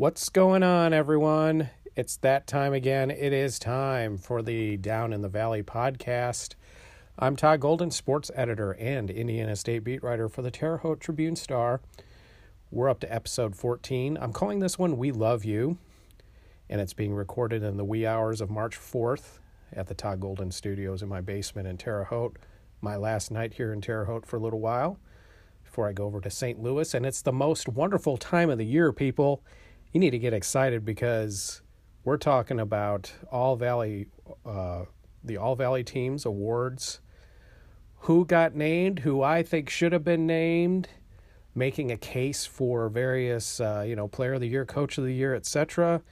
What's going on, everyone? It's that time again. It is time for the Down in the Valley podcast. I'm Todd Golden, sports editor and Indiana State beat writer for the Terre Haute Tribune Star. We're up to episode 14. I'm calling this one We Love You, and it's being recorded in the wee hours of March 4th at the Todd Golden Studios in my basement in Terre Haute. My last night here in Terre Haute for a little while before I go over to St. Louis. And it's the most wonderful time of the year, people. You need to get excited because we're talking about All Valley, uh, the All Valley teams awards. Who got named? Who I think should have been named? Making a case for various, uh, you know, Player of the Year, Coach of the Year, etc.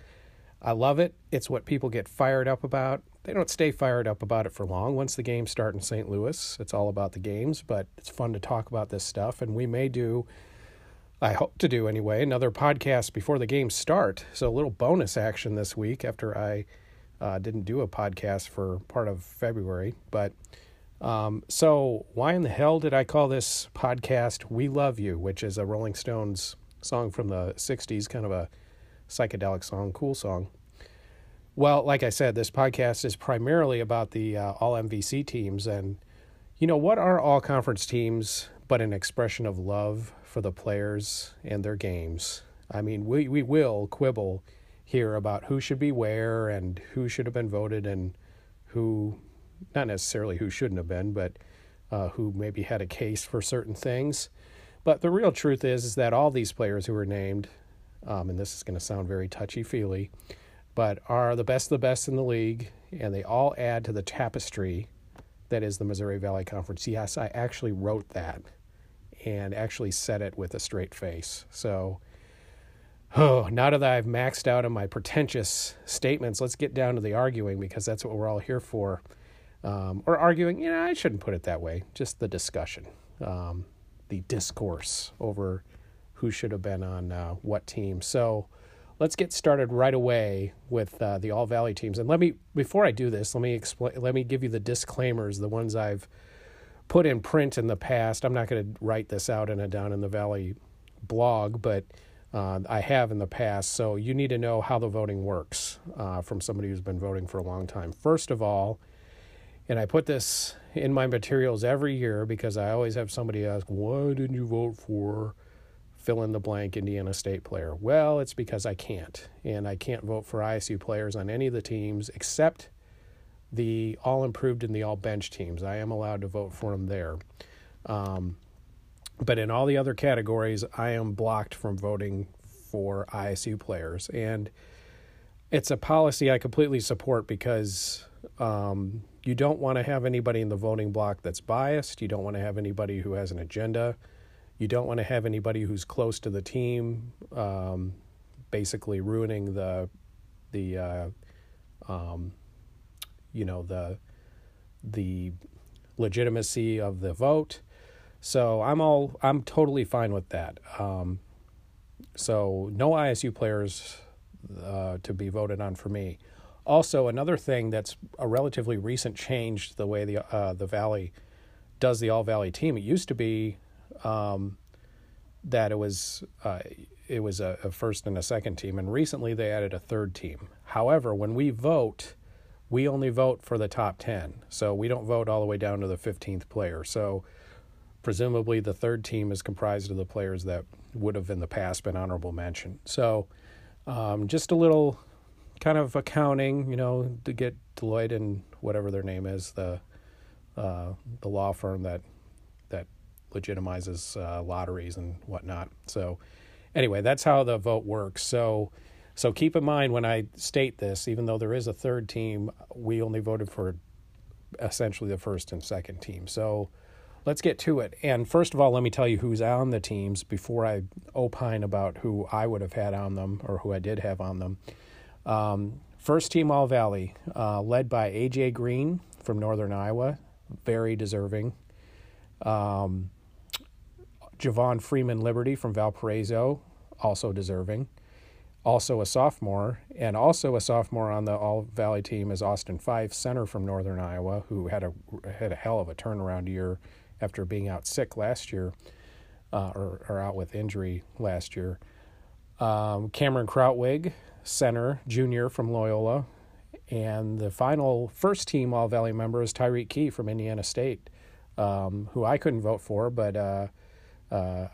I love it. It's what people get fired up about they don't stay fired up about it for long. Once the games start in St. Louis, it's all about the games, but it's fun to talk about this stuff. And we may do, I hope to do anyway, another podcast before the games start. So a little bonus action this week after I uh, didn't do a podcast for part of February. But um, so why in the hell did I call this podcast We Love You, which is a Rolling Stones song from the 60s, kind of a psychedelic song, cool song. Well, like I said, this podcast is primarily about the uh, all MVC teams. And, you know, what are all conference teams but an expression of love for the players and their games? I mean, we, we will quibble here about who should be where and who should have been voted and who, not necessarily who shouldn't have been, but uh, who maybe had a case for certain things. But the real truth is, is that all these players who were named, um, and this is going to sound very touchy feely, but are the best of the best in the league, and they all add to the tapestry that is the Missouri Valley Conference. Yes, I actually wrote that and actually said it with a straight face. So, oh, now that I've maxed out on my pretentious statements, let's get down to the arguing because that's what we're all here for. Um, or arguing, you know, I shouldn't put it that way, just the discussion, um, the discourse over who should have been on uh, what team. So, let's get started right away with uh, the All Valley teams. And let me, before I do this, let me explain. Let me give you the disclaimers, the ones I've put in print in the past. I'm not going to write this out in a Down in the Valley blog, but uh, I have in the past. So you need to know how the voting works uh, from somebody who's been voting for a long time. First of all, and I put this in my materials every year because I always have somebody ask, "Why didn't you vote for?" fill in the blank Indiana State player? Well, it's because I can't. And I can't vote for ISU players on any of the teams except the all improved and the all bench teams. I am allowed to vote for them there. Um, but in all the other categories, I am blocked from voting for ISU players. And it's a policy I completely support because um, you don't want to have anybody in the voting block that's biased. You don't want to have anybody who has an agenda. You don't want to have anybody who's close to the team, um, basically ruining the the uh, um, you know the the legitimacy of the vote. So I'm all I'm totally fine with that. Um, so no ISU players uh, to be voted on for me. Also, another thing that's a relatively recent change the way the uh, the Valley does the All Valley team. It used to be um, that it was uh, it was a, a, first and a second team, and recently they added a third team. However, when we vote, we only vote for the top ten, so we don't vote all the way down to the fifteenth player. So presumably, the third team is comprised of the players that would have in the past been honorable mention. So um, just a little kind of accounting, you know, to get Deloitte and whatever their name is, the uh, the law firm that that legitimizes uh, lotteries and whatnot. So, anyway, that's how the vote works. So, so keep in mind when I state this, even though there is a third team, we only voted for essentially the first and second team. So, let's get to it. And first of all, let me tell you who's on the teams before I opine about who I would have had on them or who I did have on them. Um, first team All Valley, uh, led by AJ Green from Northern Iowa, very deserving. Um, Javon Freeman Liberty from Valparaiso, also deserving. Also a sophomore, and also a sophomore on the All Valley team is Austin Phyfe, center from Northern Iowa, who had a had a hell of a turnaround year after being out sick last year, uh, or or out with injury last year. Um, Cameron Krutwig, center, junior from Loyola. And the final first team All Valley member is Tyreke Key from Indiana State, um, who I couldn't vote for, but uh, uh,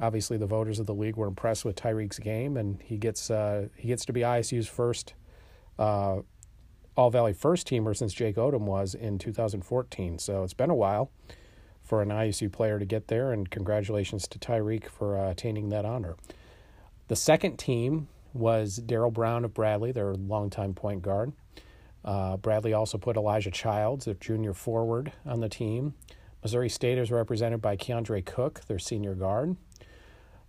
obviously the voters of the league were impressed with Tyreke's game, and he gets uh, he gets to be ISU's first uh, All Valley first teamer since Jake Odum was in 2014. So it's been a while for an ISU player to get there, and congratulations to Tyreke for uh, attaining that honor. The second team was Darrell Brown of Bradley, their longtime point guard. Uh, Bradley also put Elijah Childs, a junior forward, on the team. Missouri State is represented by Keandre Cook, their senior guard.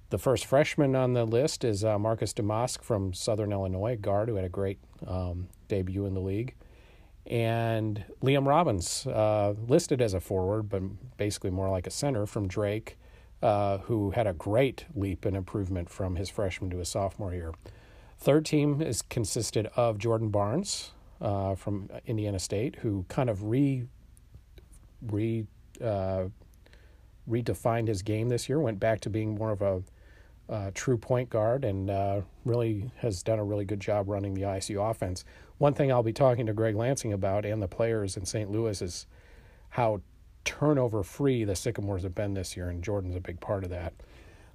The first freshman on the list is uh, Marcus Domask from Southern Illinois, guard, who had a great um, debut in the league. And Liam Robbins, uh, listed as a forward, but basically more like a center from Drake, uh, who had a great leap and improvement from his freshman to his sophomore year. Third team is consisted of Jordan Barnes uh, from Indiana State, who kind of re re uh, redefined his game this year. Went back to being more of a uh, true point guard and uh, really has done a really good job running the ISU offense. One thing I'll be talking to Greg Lansing about and the players in St. Louis is how turnover free the Sycamores have been this year, and Jordan's a big part of that.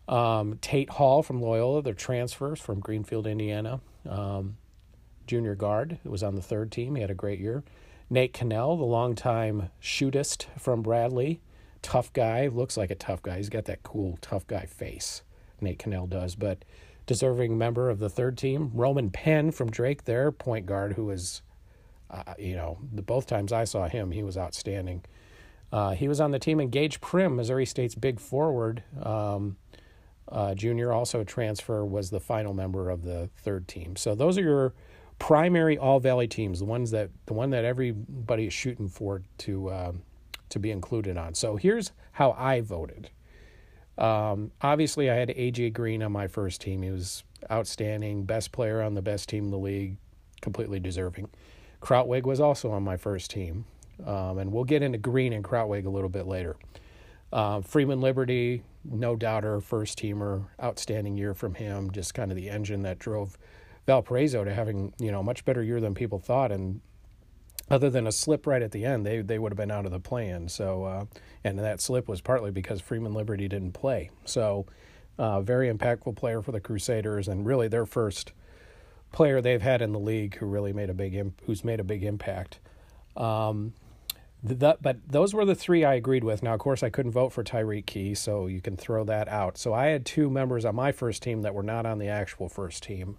Um, Tate Hall from Loyola, their transfers from Greenfield, Indiana, um, junior guard, was on the third team. He had a great year. Nate Kennell, the longtime shootist from Bradley, tough guy, looks like a tough guy. He's got that cool tough guy face. Nate Kennell does, but deserving member of the third team. Roman Penn from Drake, their point guard, who was, uh, you know, the both times I saw him, he was outstanding. Uh, he was on the team, and Gage Prim, Missouri State's big forward, um, uh, junior, also transfer, was the final member of the third team. So those are your primary All Valley teams, the ones that the one that everybody is shooting for to uh, to be included on. So here's how I voted. Um, obviously, I had AJ Green on my first team. He was outstanding, best player on the best team in the league, completely deserving. Krutwig was also on my first team, um, and we'll get into Green and Krutwig a little bit later. Uh, Freeman Liberty, no doubter, first teamer, outstanding year from him. Just kind of the engine that drove Valparaiso to having you know a much better year than people thought, and other than a slip right at the end, they they would have been out of the plan. So, uh, and that slip was partly because Freeman Liberty didn't play. So, uh, very impactful player for the Crusaders, and really their first player they've had in the league who really made a big imp- who's made a big impact. Um, the, but those were the three I agreed with. Now, of course, I couldn't vote for Tyreke Key, so you can throw that out. So I had two members on my first team that were not on the actual first team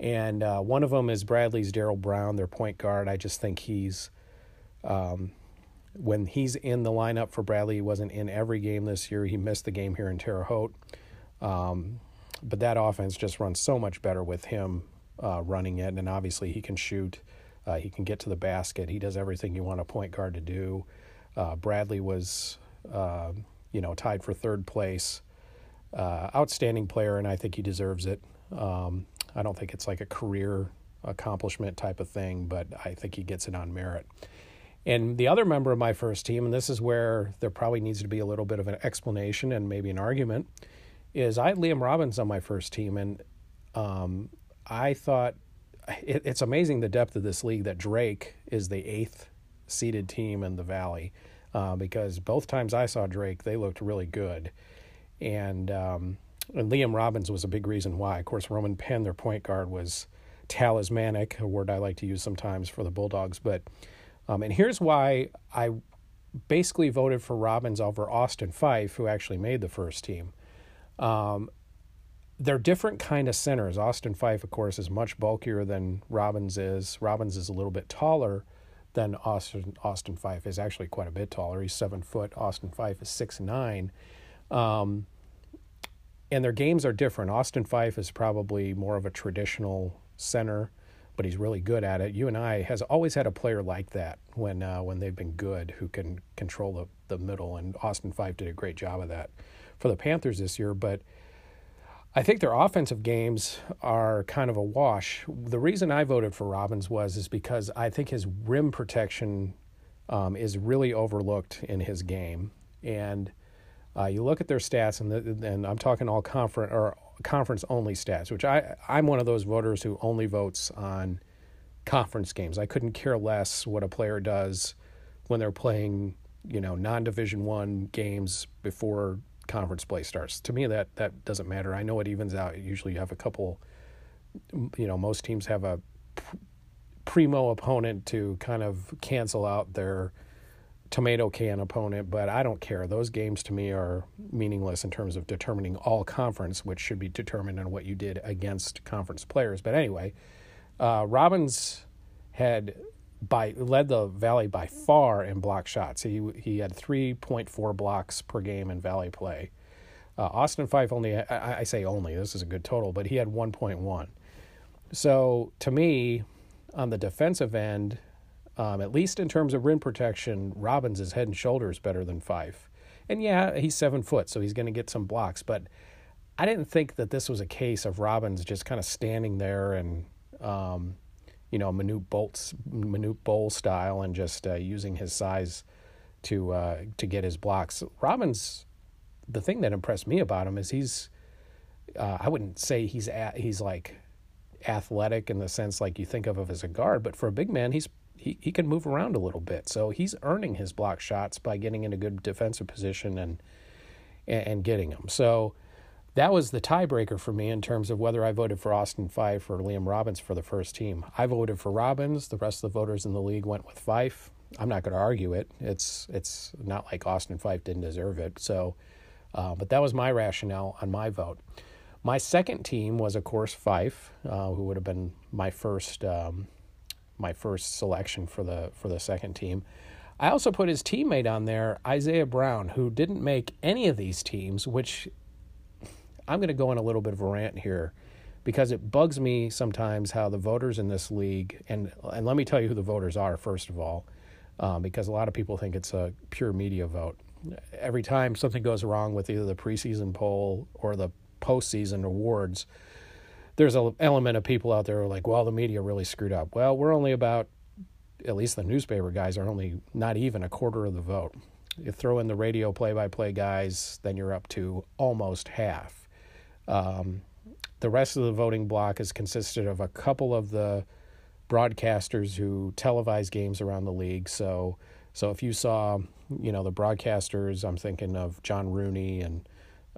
and uh, one of them is Bradley's Darrell Brown, their point guard. I just think he's um, when he's in the lineup for Bradley, he wasn't in every game this year. He missed the game here in Terre Haute, um, but that offense just runs so much better with him uh, running it, and obviously he can shoot. Uh, he can get to the basket. He does everything you want a point guard to do. Uh, Bradley was, uh, you know, tied for third place. Uh, outstanding player, and I think he deserves it. Um, I don't think it's like a career accomplishment type of thing, but I think he gets it on merit. And the other member of my first team, and this is where there probably needs to be a little bit of an explanation and maybe an argument, is I had Liam Robbins on my first team, and um, I thought it, it's amazing the depth of this league that Drake is the eighth seeded team in the Valley, uh, because both times I saw Drake, they looked really good, and um, and Liam Robbins was a big reason why. Of course, Roman Penn, their point guard, was talismanic, a word I like to use sometimes for the Bulldogs. But um, and here's why I basically voted for Robbins over Austin Phyfe, who actually made the first team. Um, they're different kind of centers. Austin Phyfe, of course, is much bulkier than Robbins is. Robbins is a little bit taller than Austin Austin Phyfe is actually quite a bit taller. He's seven foot. Austin Phyfe is six nine. Um, and their games are different. Austin Phyfe is probably more of a traditional center, but he's really good at it. UNI has always had a player like that when uh, when they've been good, who can control the the middle, and Austin Phyfe did a great job of that for the Panthers this year. But I think their offensive games are kind of a wash. The reason I voted for Robbins was is because I think his rim protection um, is really overlooked in his game, and Uh, you look at their stats, and, the, and I'm talking all conference or conference only stats, which I I'm one of those voters who only votes on conference games. I couldn't care less what a player does when they're playing, you know, non-division 1 games before conference play starts. To me that that doesn't matter. I know it evens out. Usually you have a couple you know, most teams have a primo opponent to kind of cancel out their tomato can opponent, but I don't care. Those games to me are meaningless in terms of determining all conference, which should be determined on what you did against conference players. But anyway, uh, Robbins had by led the Valley by far in block shots. He he had three point four blocks per game in Valley play. Uh, Austin Phyfe only I, I, say only this is a good total, but he had one point one. So to me, on the defensive end, um, at least in terms of rim protection, Robbins is head and shoulders better than Phyfe. And yeah, he's seven foot, so he's going to get some blocks. But I didn't think that this was a case of Robbins just kind of standing there and, um, you know, Manute Bolts, Manute Bol style, and just uh, using his size to uh, to get his blocks. Robbins, the thing that impressed me about him is he's, uh, I wouldn't say he's he's like athletic in the sense like you think of him as a guard, but for a big man, he's he, he can move around a little bit. So he's earning his block shots by getting in a good defensive position and and, getting them. So that was the tiebreaker for me in terms of whether I voted for Austin Phyfe or Liam Robbins for the first team. I voted for Robbins. The rest of the voters in the league went with Phyfe. I'm not going to argue it. It's it's not like Austin Phyfe didn't deserve it. So, uh, but that was my rationale on my vote. My second team was, of course, Phyfe, uh, who would have been my first um, my first selection for the for the second team. I also put his teammate on there, Isaiah Brown, who didn't make any of these teams, which I'm going to go on a little bit of a rant here because it bugs me sometimes how the voters in this league and and let me tell you who the voters are first of all, um, because a lot of people think it's a pure media vote. Every time something goes wrong with either the preseason poll or the postseason awards, there's an element of people out there who are like, well, the media really screwed up. Well, we're only about, at least the newspaper guys are only not even a quarter of the vote. You throw in the radio play by play guys, then you're up to almost half. Um, the rest of the voting block is consisted of a couple of the broadcasters who televise games around the league. So, so if you saw, you know, the broadcasters, I'm thinking of John Rooney and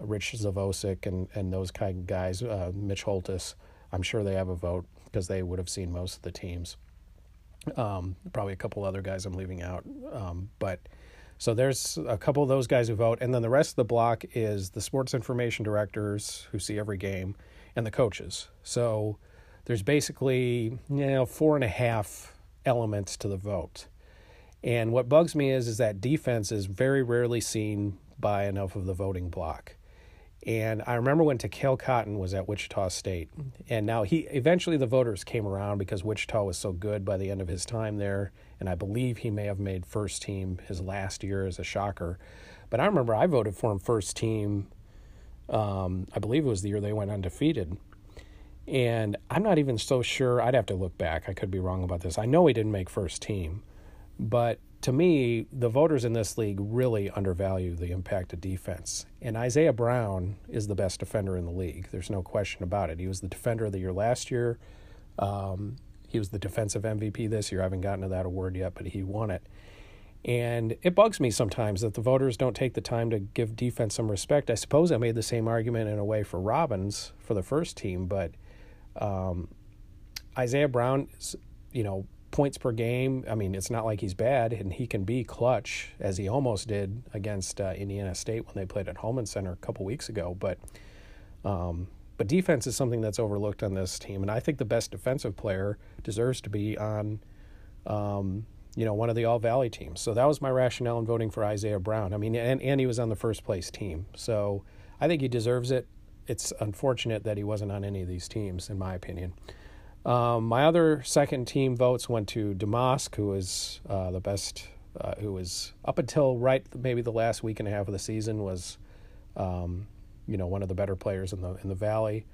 Rich Zvosec and, and those kind of guys, uh, Mitch Holthus, I'm sure they have a vote because they would have seen most of the teams. Um, probably a couple other guys I'm leaving out. Um, but so there's a couple of those guys who vote. And then the rest of the block is the sports information directors who see every game and the coaches. So there's basically, you know, four and a half elements to the vote. And what bugs me is is that defense is very rarely seen by enough of the voting block. And I remember when Tekele Cotton was at Wichita State, and now he eventually the voters came around because Wichita was so good by the end of his time there, and I believe he may have made first team his last year as a shocker. But I remember I voted for him first team. Um, I believe it was the year they went undefeated, and I'm not even so sure. I'd have to look back. I could be wrong about this. I know he didn't make first team, but to me, the voters in this league really undervalue the impact of defense. And Isaiah Brown is the best defender in the league. There's no question about it. He was the defender of the year last year. Um, he was the defensive MVP this year. I haven't gotten to that award yet, but he won it. And it bugs me sometimes that the voters don't take the time to give defense some respect. I suppose I made the same argument in a way for Robbins for the first team, but um, Isaiah Brown, you know, points per game. I mean, it's not like he's bad, and he can be clutch as he almost did against uh, Indiana State when they played at Hulman Center a couple weeks ago. But um, but defense is something that's overlooked on this team, and I think the best defensive player deserves to be on. Um, you know, one of the All Valley teams. So that was my rationale in voting for Isaiah Brown. I mean, and, and he was on the first place team. So I think he deserves it. It's unfortunate that he wasn't on any of these teams, in my opinion. Um, my other second team votes went to Domask, who was uh, the best, uh, who was up until right maybe the last week and a half of the season was, um, you know, one of the better players in the in the Valley.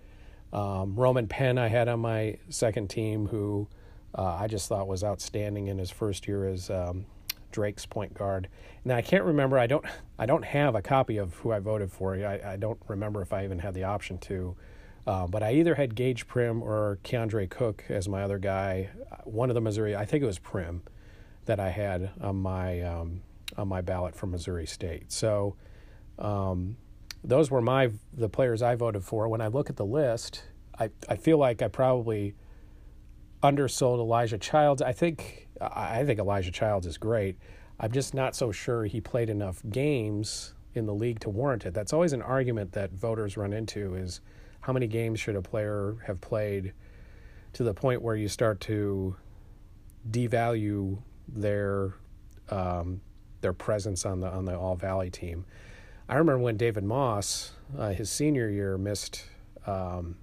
Um, Roman Penn I had on my second team, who uh, I just thought was outstanding in his first year as um, Drake's point guard. Now I can't remember. I don't. I don't have a copy of who I voted for. I, I don't remember if I even had the option to. Uh, but I either had Gage Prim or Keandre Cook as my other guy. One of the Missouri. I think it was Prim that I had on my um, on my ballot for Missouri State. So um, those were my the players I voted for. When I look at the list, I I feel like I probably undersold Elijah Childs. I think I think Elijah Childs is great. I'm just not so sure he played enough games in the league to warrant it. That's always an argument that voters run into is how many games should a player have played to the point where you start to devalue their um, their presence on the on the All Valley team. I remember when David Moss, uh, his senior year, missed um,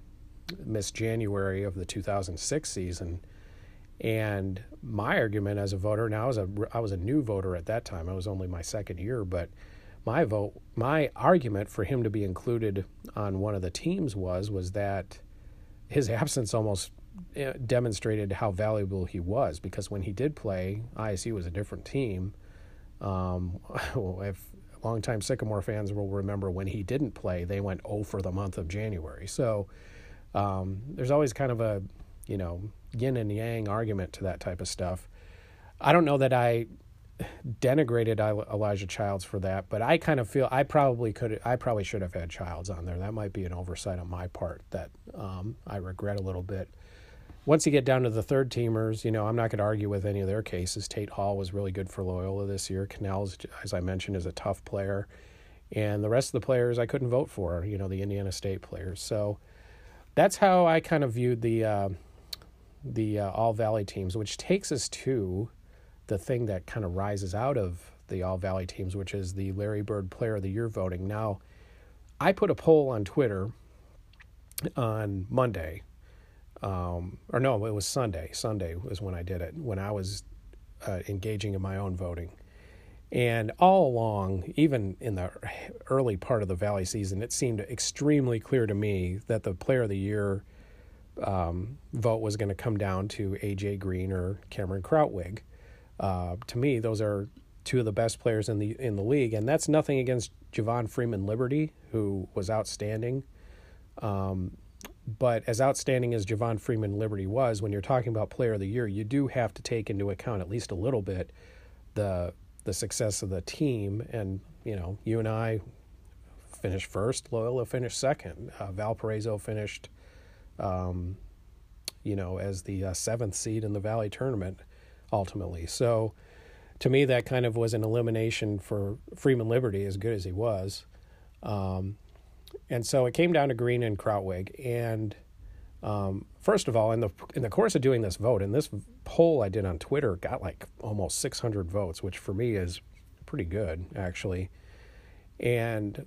missed January of the 2006 season, and my argument as a voter now I was a I was a new voter at that time. I was only my second year, but my vote my argument for him to be included on one of the teams was was that his absence almost eh, demonstrated how valuable he was because when he did play, ISU was a different team. Um, if longtime Sycamore fans will remember when he didn't play, they went 0 for the month of January. So um, there's always kind of a, you know, yin and yang argument to that type of stuff. I don't know that I denigrated Elijah Childs for that, but I kind of feel I probably could, I probably should have had Childs on there. That might be an oversight on my part that um, I regret a little bit. Once you get down to the third teamers, you know, I'm not going to argue with any of their cases. Tate Hall was really good for Loyola this year. Kennell's, as I mentioned, is a tough player. And the rest of the players I couldn't vote for, you know, the Indiana State players. So that's how I kind of viewed the uh, the uh, All Valley teams, which takes us to the thing that kind of rises out of the All Valley teams, which is the Larry Bird Player of the Year voting. Now, I put a poll on Twitter on Monday, um, or no, it was Sunday. Sunday was when I did it, when I was uh, engaging in my own voting. And all along, even in the early part of the Valley season, it seemed extremely clear to me that the Player of the Year um, vote was going to come down to AJ Green or Cameron Krutwig. Uh, to me, those are two of the best players in the in the league, and that's nothing against Javon Freeman Liberty, who was outstanding. Um, but as outstanding as Javon Freeman Liberty was, when you're talking about Player of the Year, you do have to take into account at least a little bit the the success of the team. And you know, UNI finished first. Loyola finished second. Uh, Valparaiso finished, um, you know, as the uh, seventh seed in the Valley tournament ultimately. So, to me, that kind of was an elimination for Freeman Liberty, as good as he was. Um, and so it came down to Green and Krutwig, and um, first of all, in the in the course of doing this vote, and this poll I did on Twitter got like almost 600 votes, which for me is pretty good actually. And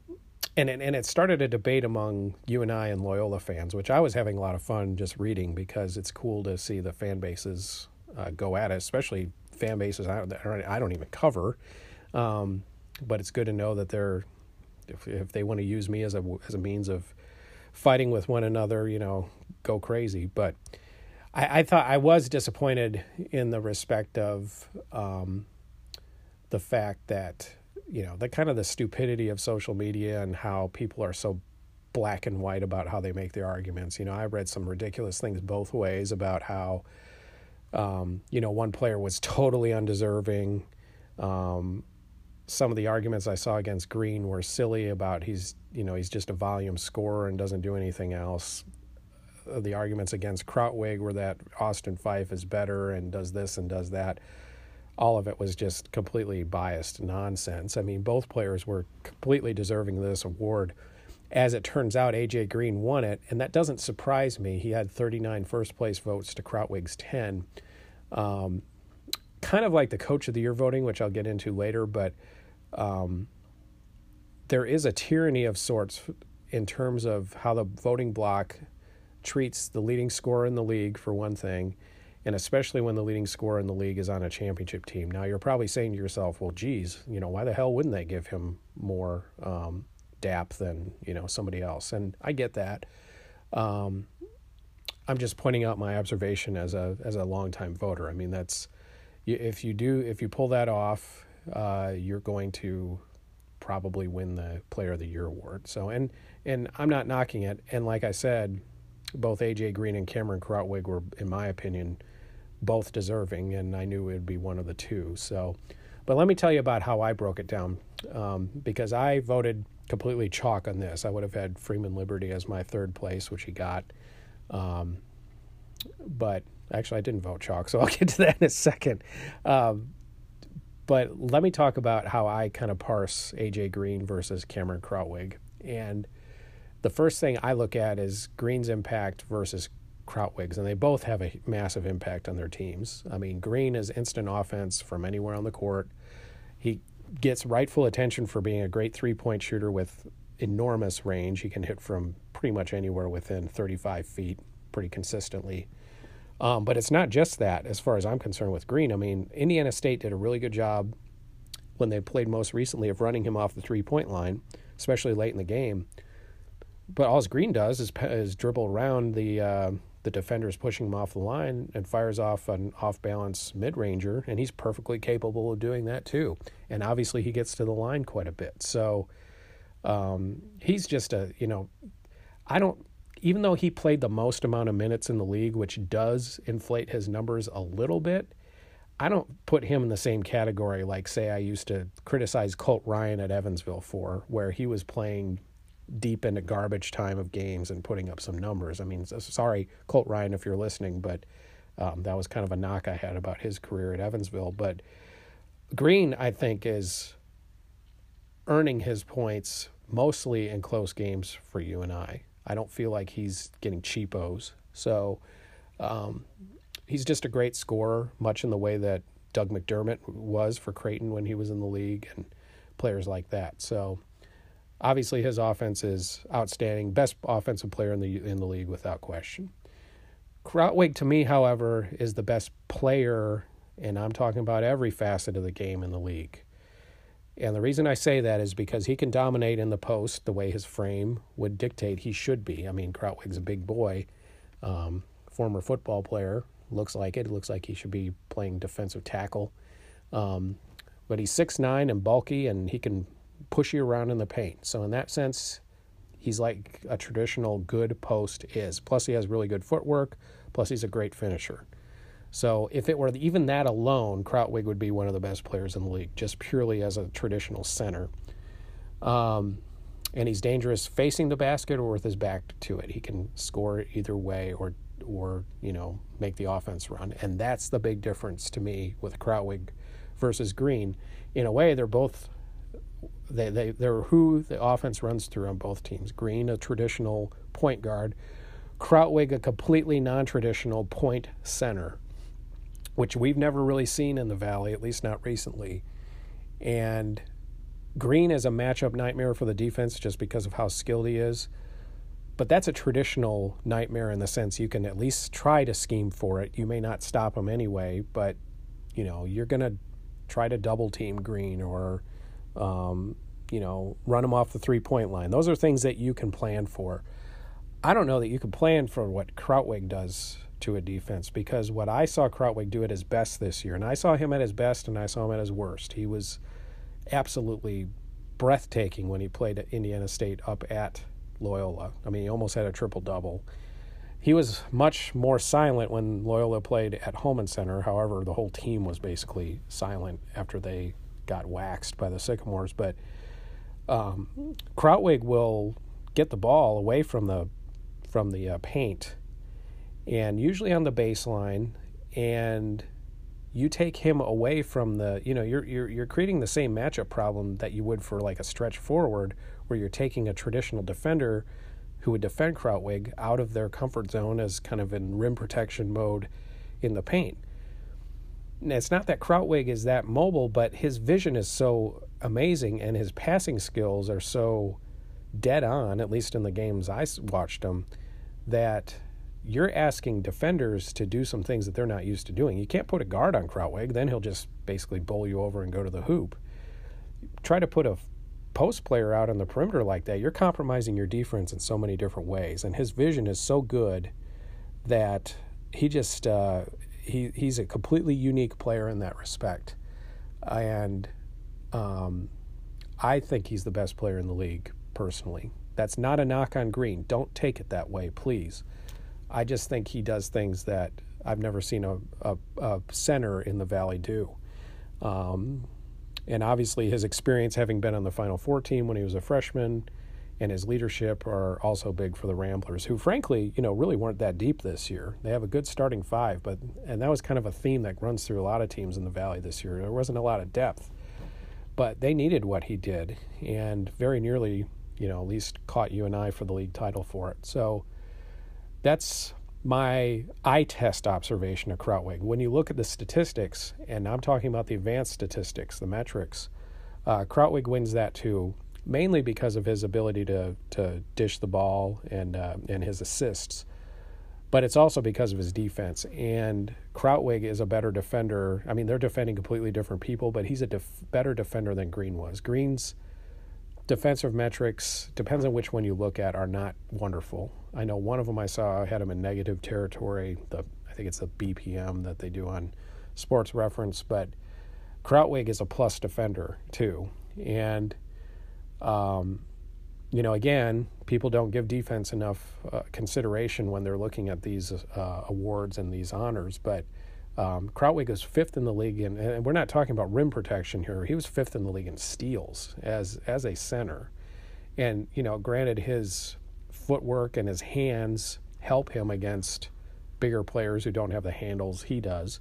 and and it started a debate among UNI and Loyola fans, which I was having a lot of fun just reading because it's cool to see the fan bases uh, go at it, especially fan bases I don't, I don't even cover. Um, but it's good to know that they're if if they want to use me as a as a means of fighting with one another, you know, go crazy. But I, I thought I was disappointed in the respect of um, the fact that you know the kind of the stupidity of social media and how people are so black and white about how they make their arguments. You know, I read some ridiculous things both ways about how um, you know one player was totally undeserving. Um, some of the arguments I saw against Green were silly about he's you know he's just a volume scorer and doesn't do anything else. Uh, the arguments against Krutwig were that Austin Phyfe is better and does this and does that. All of it was just completely biased nonsense. I mean, both players were completely deserving of this award. As it turns out, AJ Green won it, and that doesn't surprise me. He had 39 first place votes to Krutwig's 10. Um, kind of like the coach of the year voting, which I'll get into later, but um, there is a tyranny of sorts in terms of how the voting block treats the leading scorer in the league, for one thing, and especially when the leading scorer in the league is on a championship team. Now, you're probably saying to yourself, well, geez, you know, why the hell wouldn't they give him more um, dap than, you know, somebody else? And I get that. Um, I'm just pointing out my observation as a as a longtime voter. I mean, that's if you do, if you pull that off, uh, you're going to probably win the Player of the Year award. So, and and I'm not knocking it. And like I said, both AJ Green and Cameron Krutwig were, in my opinion, both deserving, and I knew it would be one of the two. So, but let me tell you about how I broke it down, um, because I voted completely chalk on this. I would have had Freeman Liberty as my third place, which he got. Um, but actually, I didn't vote chalk, so I'll get to that in a second. Um, but let me talk about how I kind of parse AJ Green versus Cameron Krutwig. And the first thing I look at is Green's impact versus Krutwig's, and they both have a massive impact on their teams. I mean, Green is instant offense from anywhere on the court. He gets rightful attention for being a great three point shooter with enormous range. He can hit from pretty much anywhere within 35 feet pretty consistently. Um, but it's not just that, as far as I'm concerned with Green. I mean, Indiana State did a really good job when they played most recently of running him off the three point line, especially late in the game. But all Green does is, is dribble around the uh, the defender is pushing him off the line and fires off an off balance mid ranger, and he's perfectly capable of doing that too. And obviously, he gets to the line quite a bit. So um, he's just a you know, I don't even though he played the most amount of minutes in the league, which does inflate his numbers a little bit, I don't put him in the same category like, say, I used to criticize Colt Ryan at Evansville for, where he was playing deep into garbage time of games and putting up some numbers. I mean, sorry, Colt Ryan, if you're listening, but um, that was kind of a knock I had about his career at Evansville. But Green, I think, is earning his points mostly in close games for UNI. I don't feel like he's getting cheapos. So um, he's just a great scorer, much in the way that Doug McDermott was for Creighton when he was in the league and players like that. So obviously his offense is outstanding, best offensive player in the in the league without question. Krutwig to me, however, is the best player, and I'm talking about every facet of the game in the league. And the reason I say that is because he can dominate in the post the way his frame would dictate he should be. I mean, Krutwig's a big boy, um, former football player. Looks like it. Looks like he should be playing defensive tackle. Um, but he's six nine and bulky, and he can push you around in the paint. So in that sense, he's like a traditional good post is. Plus, he has really good footwork. Plus, he's a great finisher. So if it were even that alone, Krutwig would be one of the best players in the league, just purely as a traditional center. Um, and he's dangerous facing the basket or with his back to it. He can score either way or or you know make the offense run, and that's the big difference to me with Krutwig versus Green. In a way, they're both they they they're who the offense runs through on both teams. Green, a traditional point guard, Krutwig, a completely non-traditional point center which we've never really seen in the Valley, at least not recently. And Green is a matchup nightmare for the defense just because of how skilled he is. But that's a traditional nightmare in the sense you can at least try to scheme for it. You may not stop him anyway, but you know you're going to try to double team Green or um, you know run them off the three point line. Those are things that you can plan for. I don't know that you can plan for what Krutwig does to a defense because what I saw Krutwig do at his best this year, and I saw him at his best and I saw him at his worst. He was absolutely breathtaking when he played at Indiana State up at Loyola. I mean, he almost had a triple double. He was much more silent when Loyola played at Hulman Center. However, the whole team was basically silent after they got waxed by the Sycamores. But um, Krutwig will get the ball away from the from the uh, paint and usually on the baseline and you take him away from the you know you're you're you're creating the same matchup problem that you would for like a stretch forward where you're taking a traditional defender who would defend Krutwig out of their comfort zone as kind of in rim protection mode in the paint. It's not that Krutwig is that mobile, but his vision is so amazing and his passing skills are so dead on, at least in the games I watched him, that you're asking defenders to do some things that they're not used to doing. You can't put a guard on Krutwig, then he'll just basically bowl you over and go to the hoop. Try to put a post player out on the perimeter like that, you're compromising your defense in so many different ways. And his vision is so good that he just uh, he he's a completely unique player in that respect, and um, I think he's the best player in the league personally. That's not a knock on Green. Don't take it that way, please. I just think he does things that I've never seen a, a, a center in the Valley do. Um, and obviously, his experience having been on the Final Four team when he was a freshman and his leadership are also big for the Ramblers, who frankly, you know, really weren't that deep this year. They have a good starting five, but and that was kind of a theme that runs through a lot of teams in the Valley this year. There wasn't a lot of depth, but they needed what he did, and very nearly, you know, at least caught UNI for the league title for it. So that's my eye test observation of Krutwig. When you look at the statistics, and I'm talking about the advanced statistics, the metrics, uh, Krutwig wins that too mainly because of his ability to to dish the ball and uh, and his assists. But it's also because of his defense. And Krutwig is a better defender. I mean, they're defending completely different people, but he's a def- better defender than Green was. Green's defensive metrics, depends on which one you look at, are not wonderful. I know one of them I saw had him in negative territory. The I think it's the BPM that they do on Sports Reference, but Krutwig is a plus defender too, and um, you know, again, people don't give defense enough uh, consideration when they're looking at these uh, awards and these honors. But um, Krutwig is fifth in the league, in, and we're not talking about rim protection here. He was fifth in the league in steals as as a center, and you know, granted, his footwork and his hands help him against bigger players who don't have the handles he does.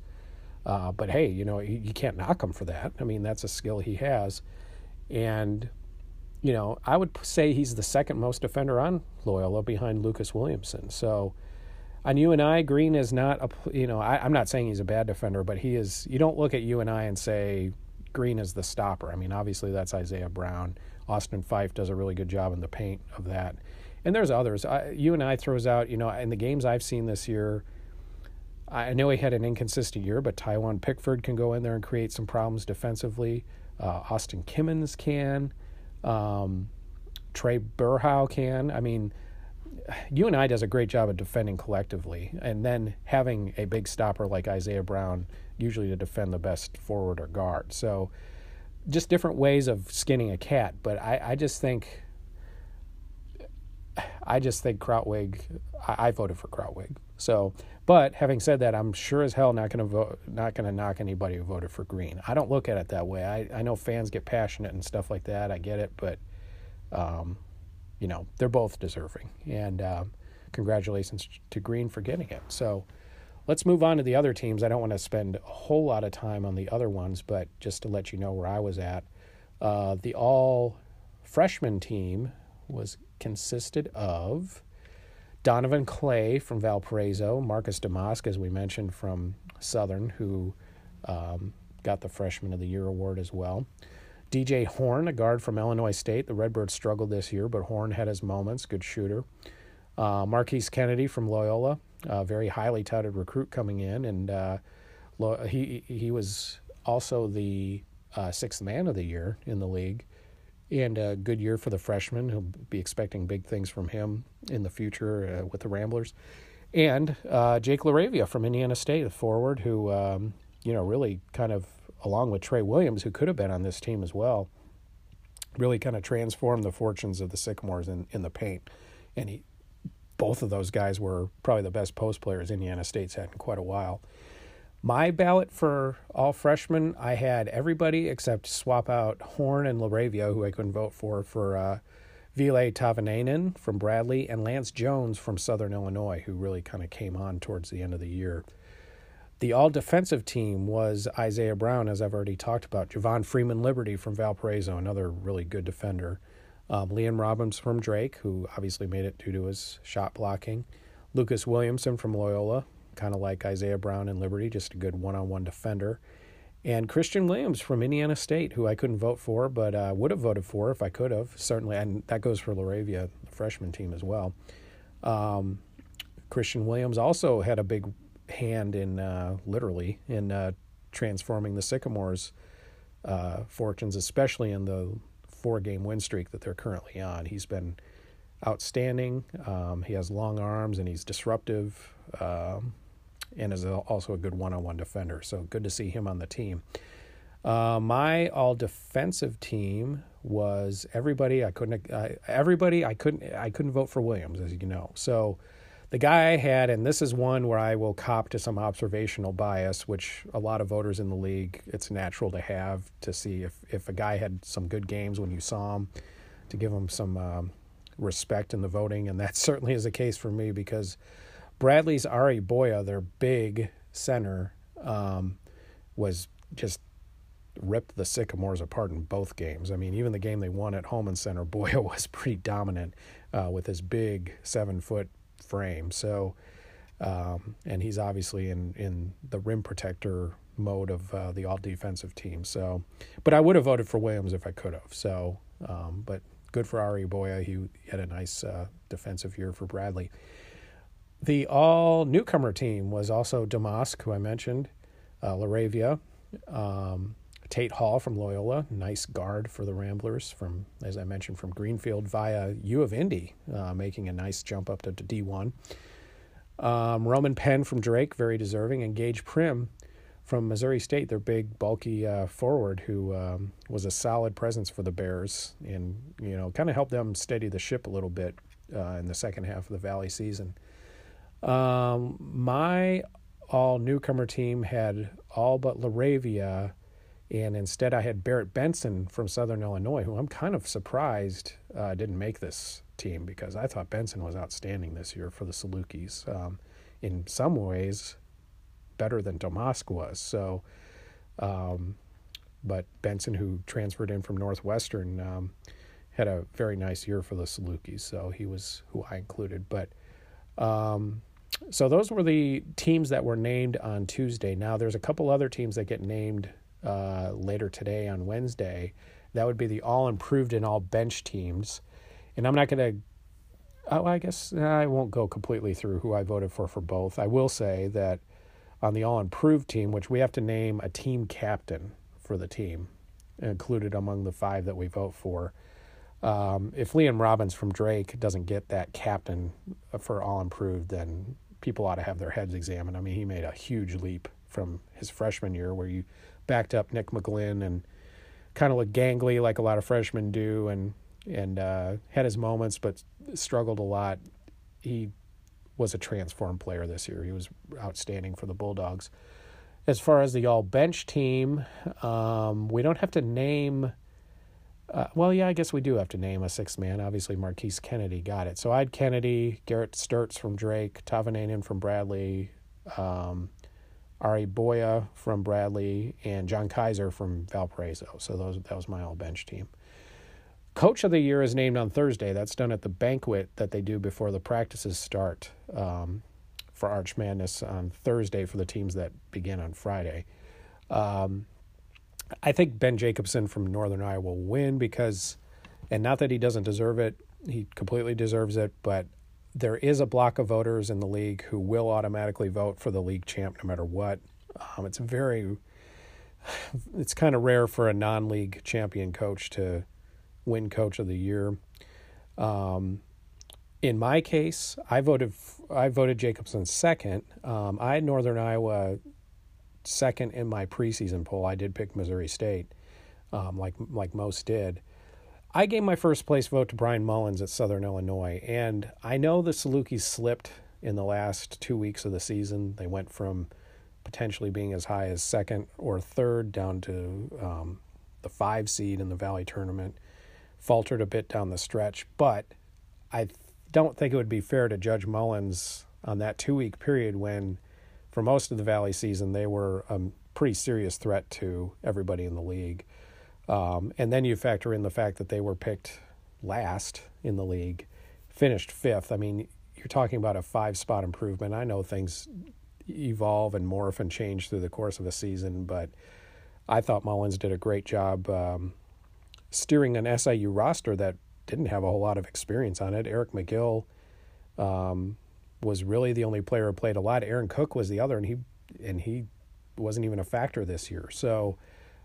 Uh, but hey, you know, you, you can't knock him for that. I mean, that's a skill he has, and you know, I would say he's the second most defender on Loyola behind Lucas Williamson. So on UNI, Green is not a, you know, I, am not saying he's a bad defender, but he is, you don't look at UNI and I and say Green is the stopper. I mean, obviously that's Isaiah Brown. Austin Phyfe does a really good job in the paint of that. And there's others. UNI, throws out, you know, in the games I've seen this year, I know he had an inconsistent year, but Tywhon Pickford can go in there and create some problems defensively. Uh, Austin Kimmins can. Um, Trae Berhow can. I mean, UNI does a great job of defending collectively, and then having a big stopper like Isaiah Brown, usually to defend the best forward or guard. So, just different ways of skinning a cat. But I, I just think, I just think Krutwig. I, I voted for Krutwig. So, but having said that, I'm sure as hell not going to vote, not going to knock anybody who voted for Green. I don't look at it that way. I, I know fans get passionate and stuff like that. I get it, but um, you know they're both deserving. And uh, congratulations to Green for getting it. So let's move on to the other teams. I don't want to spend a whole lot of time on the other ones, but just to let you know where I was at, uh, the all freshman team was consisted of Donovan Clay from Valparaiso, Marcus Domask, as we mentioned, from Southern, who um, got the Freshman of the Year award as well. DJ Horn, a guard from Illinois State. The Redbirds struggled this year, but Horn had his moments, good shooter. Uh, Marquise Kennedy from Loyola, a very highly touted recruit coming in, and uh, he he was also the uh, sixth man of the year in the league and a good year for the freshman. He'll be expecting big things from him in the future uh, with the Ramblers. And uh, Jake LaRavia from Indiana State, a forward who, um, you know, really kind of, along with Trey Williams, who could have been on this team as well, really kind of transformed the fortunes of the Sycamores in, in the paint. And he, both of those guys were probably the best post players Indiana State's had in quite a while. My ballot for all freshmen, I had everybody except swap out Horn and LaRavia, who I couldn't vote for, for uh, Ville Tahvanainen from Bradley and Lance Jones from Southern Illinois, who really kind of came on towards the end of the year. The all defensive team was Isaiah Brown, as I've already talked about. Javon Freeman Liberty from Valparaiso, another really good defender. Um, Liam Robbins from Drake, who obviously made it due to his shot blocking. Lucas Williamson from Loyola, kind of like Isaiah Brown and Liberty, just a good one on one defender. And Christian Williams from Indiana State, who I couldn't vote for, but uh, would have voted for if I could have, certainly. And that goes for LaRavia, the freshman team as well. Um, Christian Williams also had a big hand in, uh, literally, in uh, transforming the Sycamores' uh, fortunes, especially in the four game win streak that they're currently on. He's been outstanding. Um, he has long arms and he's disruptive. Um, and is also a good one-on-one defender. So good to see him on the team. Uh, my all defensive team was everybody. I couldn't. Uh, everybody. I couldn't. I couldn't vote for Williams, as you know. So the guy I had, and this is one where I will cop to some observational bias, which a lot of voters in the league, it's natural to have to see if if a guy had some good games when you saw him, to give him some um, respect in the voting, and that certainly is the case for me because Bradley's Ari Boya, their big center, um, was just ripped the Sycamores apart in both games. I mean, even the game they won at Hulman Center, Boya was pretty dominant uh, with his big seven foot frame. So, um, and he's obviously in in the rim protector mode of uh, the all defensive team. So, but I would have voted for Williams if I could have. So, um, but good for Ari Boya. He, had a nice uh, defensive year for Bradley. The all newcomer team was also Domask, who I mentioned, uh, LaRavia, um, Tate Hall from Loyola, nice guard for the Ramblers from, as I mentioned, from Greenfield via U of Indy, uh, making a nice jump up to, to D1. Um, Roman Penn from Drake, very deserving, and Gaige Prim from Missouri State, their big, bulky uh, forward who um, was a solid presence for the Bears and you know kind of helped them steady the ship a little bit uh, in the second half of the Valley season. Um, my all newcomer team had all but LaRavia and instead, I had Barrett Benson from Southern Illinois, who I'm kind of surprised uh, didn't make this team because I thought Benson was outstanding this year for the Salukis. Um, in some ways, better than Domask was. So, um, but Benson, who transferred in from Northwestern, um, had a very nice year for the Salukis. So he was who I included. But um, so those were the teams that were named on Tuesday. Now there's a couple other teams that get named uh, later today on Wednesday. That would be the all improved and all bench teams. And I'm not going to, oh, I guess I won't go completely through who I voted for for both. I will say that on the all improved team, which we have to name a team captain for the team, included among the five that we vote for. Um, if Liam Robbins from Drake doesn't get that captain for all improved, then people ought to have their heads examined. I mean, he made a huge leap from his freshman year where you backed up Nick McGlynn and kind of looked gangly like a lot of freshmen do, and and uh, had his moments, but struggled a lot. He was a transformed player this year. He was outstanding for the Bulldogs. As far as the all bench team, um, we don't have to name. Uh, well, yeah, I guess we do have to name a sixth man. Obviously, Marquise Kennedy got it. So I had Kennedy, Garrett Sturtz from Drake, Tahvanainen from Bradley, um, Ari Boya from Bradley, and John Kiser from Valparaiso. So those that was my all bench team. Coach of the year is named on Thursday. That's done at the banquet that they do before the practices start um, for Arch Madness on Thursday for the teams that begin on Friday. Um, I think Ben Jacobson from Northern Iowa will win because, and not that he doesn't deserve it, he completely deserves it, but there is a block of voters in the league who will automatically vote for the league champ no matter what. Um, it's very, it's kind of rare for a non-league champion coach to win coach of the year. Um, in my case, I voted I voted Jacobson second. Um, I had Northern Iowa second in my preseason poll. I did pick Missouri State, um, like like most did. I gave my first place vote to Bryan Mullins at Southern Illinois, and I know the Salukis slipped in the last two weeks of the season. They went from potentially being as high as second or third down to um, the five seed in the Valley tournament, faltered a bit down the stretch, but I don't think it would be fair to judge Mullins on that two week period when, for most of the Valley season, they were a pretty serious threat to everybody in the league. Um, and then you factor in the fact that they were picked last in the league, finished fifth. I mean, you're talking about a five spot improvement. I know things evolve and morph and change through the course of a season, but I thought Mullins did a great job um, steering an SIU roster that didn't have a whole lot of experience on it. Eric McGill um, was really the only player who played a lot. Aaron Cook was the other, and he and he wasn't even a factor this year. So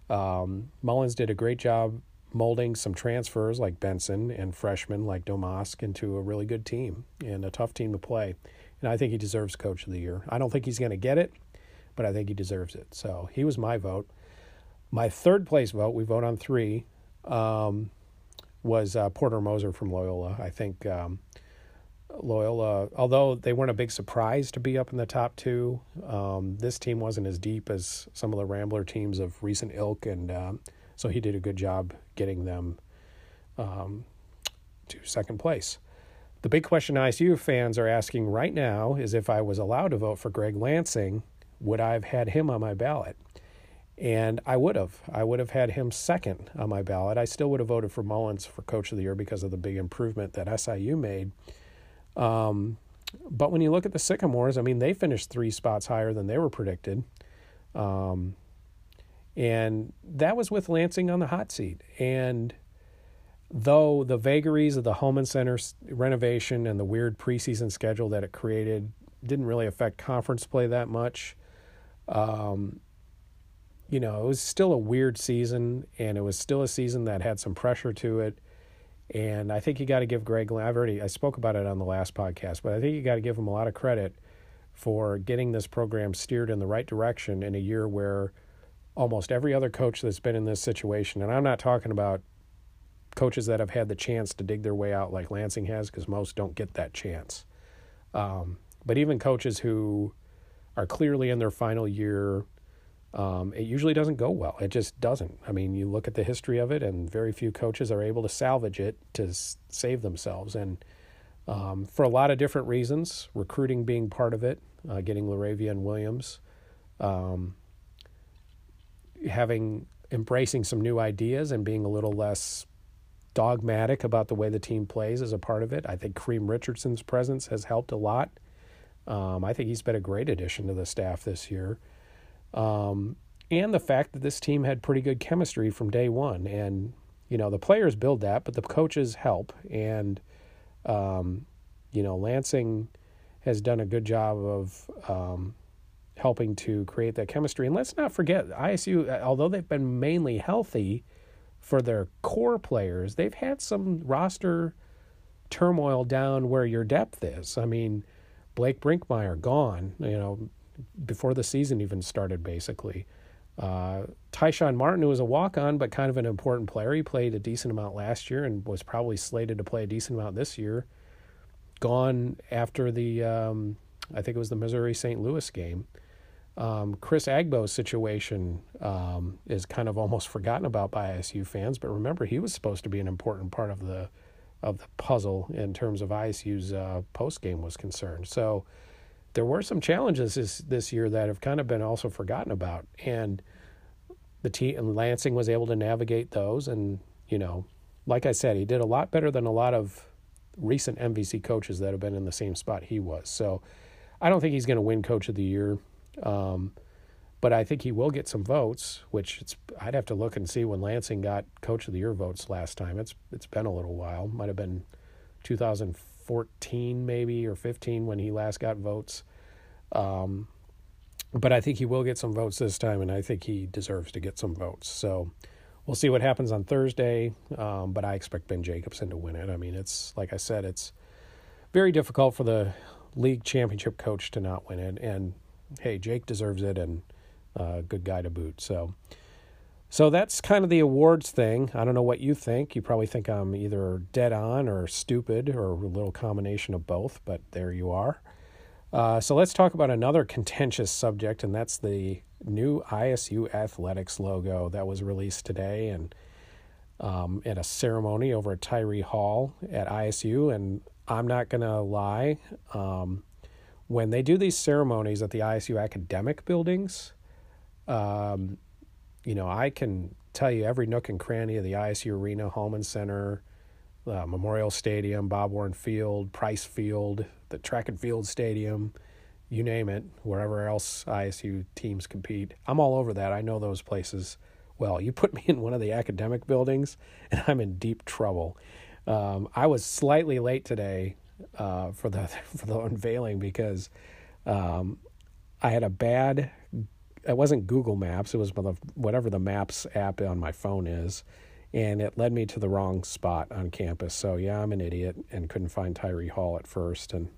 um, Mullins did a great job molding some transfers like Benson and freshmen like Domask into a really good team and a tough team to play. and I think he deserves Coach of the Year. I don't think he's going to get it, but I think he deserves it. So he was my vote. My third place vote, we vote on three, um, was uh, Porter Moser from Loyola. I think um, Loyola, although they weren't a big surprise to be up in the top two, um, this team wasn't as deep as some of the Rambler teams of recent ilk, and um, so he did a good job getting them um, to second place. The big question ISU fans are asking right now is if I was allowed to vote for Greg Lansing, would I have had him on my ballot? And I would have. I would have had him second on my ballot. I still would have voted for Mullins for Coach of the Year because of the big improvement that SIU made. Um, but when you look at the Sycamores, I mean, they finished three spots higher than they were predicted. Um, and that was with Lansing on the hot seat. And though the vagaries of the Hulman Center renovation and the weird preseason schedule that it created didn't really affect conference play that much, um, you know, it was still a weird season, and it was still a season that had some pressure to it. And I think you got to give Greg. I've already I spoke about it on the last podcast, but I think you got to give him a lot of credit for getting this program steered in the right direction in a year where almost every other coach that's been in this situation, and I'm not talking about coaches that have had the chance to dig their way out like Lansing has, because most don't get that chance. Um, but even coaches who are clearly in their final year, um, it usually doesn't go well. It just doesn't. I mean, you look at the history of it, and very few coaches are able to salvage it to s- save themselves. And um, for a lot of different reasons, recruiting being part of it, uh, getting LaRavia and Williams, um, having embracing some new ideas and being a little less dogmatic about the way the team plays is a part of it. I think Kareem Richardson's presence has helped a lot. Um, I think he's been a great addition to the staff this year. Um, and the fact that this team had pretty good chemistry from day one. And, you know, the players build that, but the coaches help. And, um, you know, Lansing has done a good job of um, helping to create that chemistry. And let's not forget, ISU, although they've been mainly healthy, for their core players, they've had some roster turmoil down where your depth is. I mean, Blake Brinkmeyer gone, you know, before the season even started, basically. Uh, Tyshawn Martin, who was a walk on, but kind of an important player, he played a decent amount last year and was probably slated to play a decent amount this year. Gone after the, um, I think it was the Missouri St. Louis game. Um, Chris Agbo's situation um, is kind of almost forgotten about by ISU fans, but remember he was supposed to be an important part of the of the puzzle in terms of ISU's uh, post game was concerned. So there were some challenges this this year that have kind of been also forgotten about, and the team and Lansing was able to navigate those. And you know, like I said, he did a lot better than a lot of recent MVC coaches that have been in the same spot he was. So I don't think he's going to win Coach of the Year. Um, but I think he will get some votes, which it's I'd have to look and see when Lansing got Coach of the Year votes last time. It's it's been a little while. Might have been 2014 maybe or 15 when he last got votes. Um, but I think he will get some votes this time, and I think he deserves to get some votes. So we'll see what happens on Thursday. Um, but I expect Ben Jacobson to win it. I mean, it's like I said, it's very difficult for the league championship coach to not win it, and hey, Jake deserves it and a uh, good guy to boot. So, so that's kind of the awards thing. I don't know what you think. You probably think I'm either dead on or stupid or a little combination of both, but there you are. Uh, so let's talk about another contentious subject, and that's the new ISU Athletics logo that was released today and um, at a ceremony over at Tirey Hall at ISU. And I'm not going to lie, um, when they do these ceremonies at the ISU academic buildings, um, you know, I can tell you every nook and cranny of the ISU Arena, Hulman Center, uh, Memorial Stadium, Bob Warren Field, Price Field, the Track and Field Stadium, you name it, wherever else ISU teams compete. I'm all over that. I know those places well. You put me in one of the academic buildings, and I'm in deep trouble. Um, I was slightly late today uh, for the for the unveiling because um, I had a bad. It wasn't Google Maps. It was whatever the Maps app on my phone is, and it led me to the wrong spot on campus. So yeah, I'm an idiot and couldn't find Tirey Hall at first. And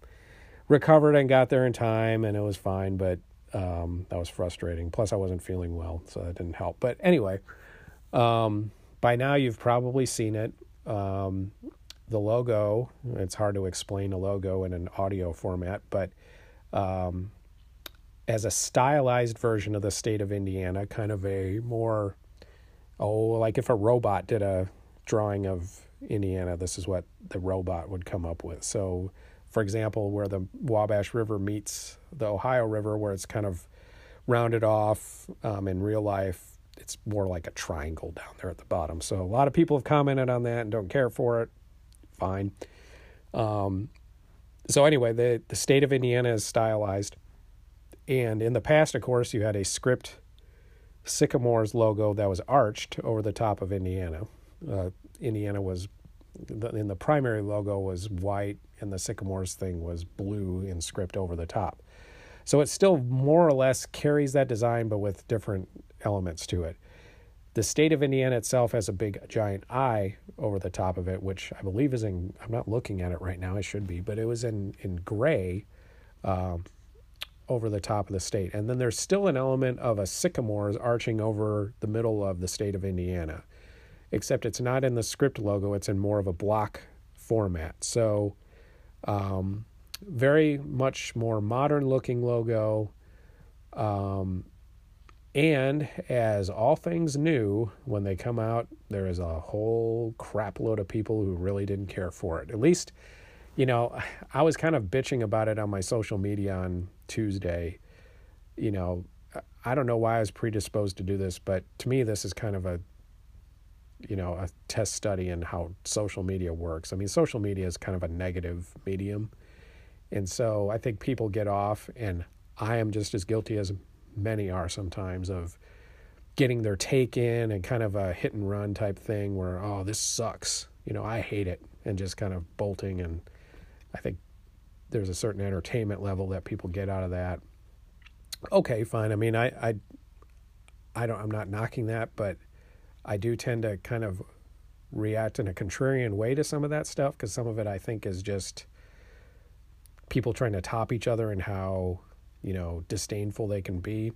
recovered and got there in time, and it was fine. But um, that was frustrating. Plus, I wasn't feeling well, so that didn't help. But anyway, um, by now you've probably seen it. Um, the logo. It's hard to explain a logo in an audio format, but um, as a stylized version of the state of Indiana, kind of a more, oh, like if a robot did a drawing of Indiana, this is what the robot would come up with. So, for example, where the Wabash River meets the Ohio River, where it's kind of rounded off um, in real life, it's more like a triangle down there at the bottom. So, a lot of people have commented on that and don't care for it fine. Um, so anyway, the the state of Indiana is stylized, and in the past, of course, you had a script sycamores logo that was arched over the top of Indiana. Uh, Indiana was in the primary logo was white, and the sycamores thing was blue in script over the top. So it still more or less carries that design, but with different elements to it. The state of Indiana itself has a big giant eye over the top of it, which I believe is in. I'm not looking at it right now. I should be, but it was in in gray um, over the top of the state. And then there's still an element of a sycamore arching over the middle of the state of Indiana, except it's not in the script logo. It's in more of a block format. So. Um, very much more modern looking logo. Um, and as all things new, when they come out, there is a whole crap load of people who really didn't care for it. At least, you know, I was kind of bitching about it on my social media on Tuesday. You know, I don't know why I was predisposed to do this, but to me, this is kind of a, you know, a test study in how social media works. I mean, social media is kind of a negative medium. And so I think people get off, and I am just as guilty as many are sometimes of getting their take in and kind of a hit and run type thing where oh this sucks you know i hate it and just kind of bolting and i think there's a certain entertainment level that people get out of that okay fine i mean i i i don't i'm not knocking that but i do tend to kind of react in a contrarian way to some of that stuff because some of it i think is just people trying to top each other and how you know, disdainful they can be.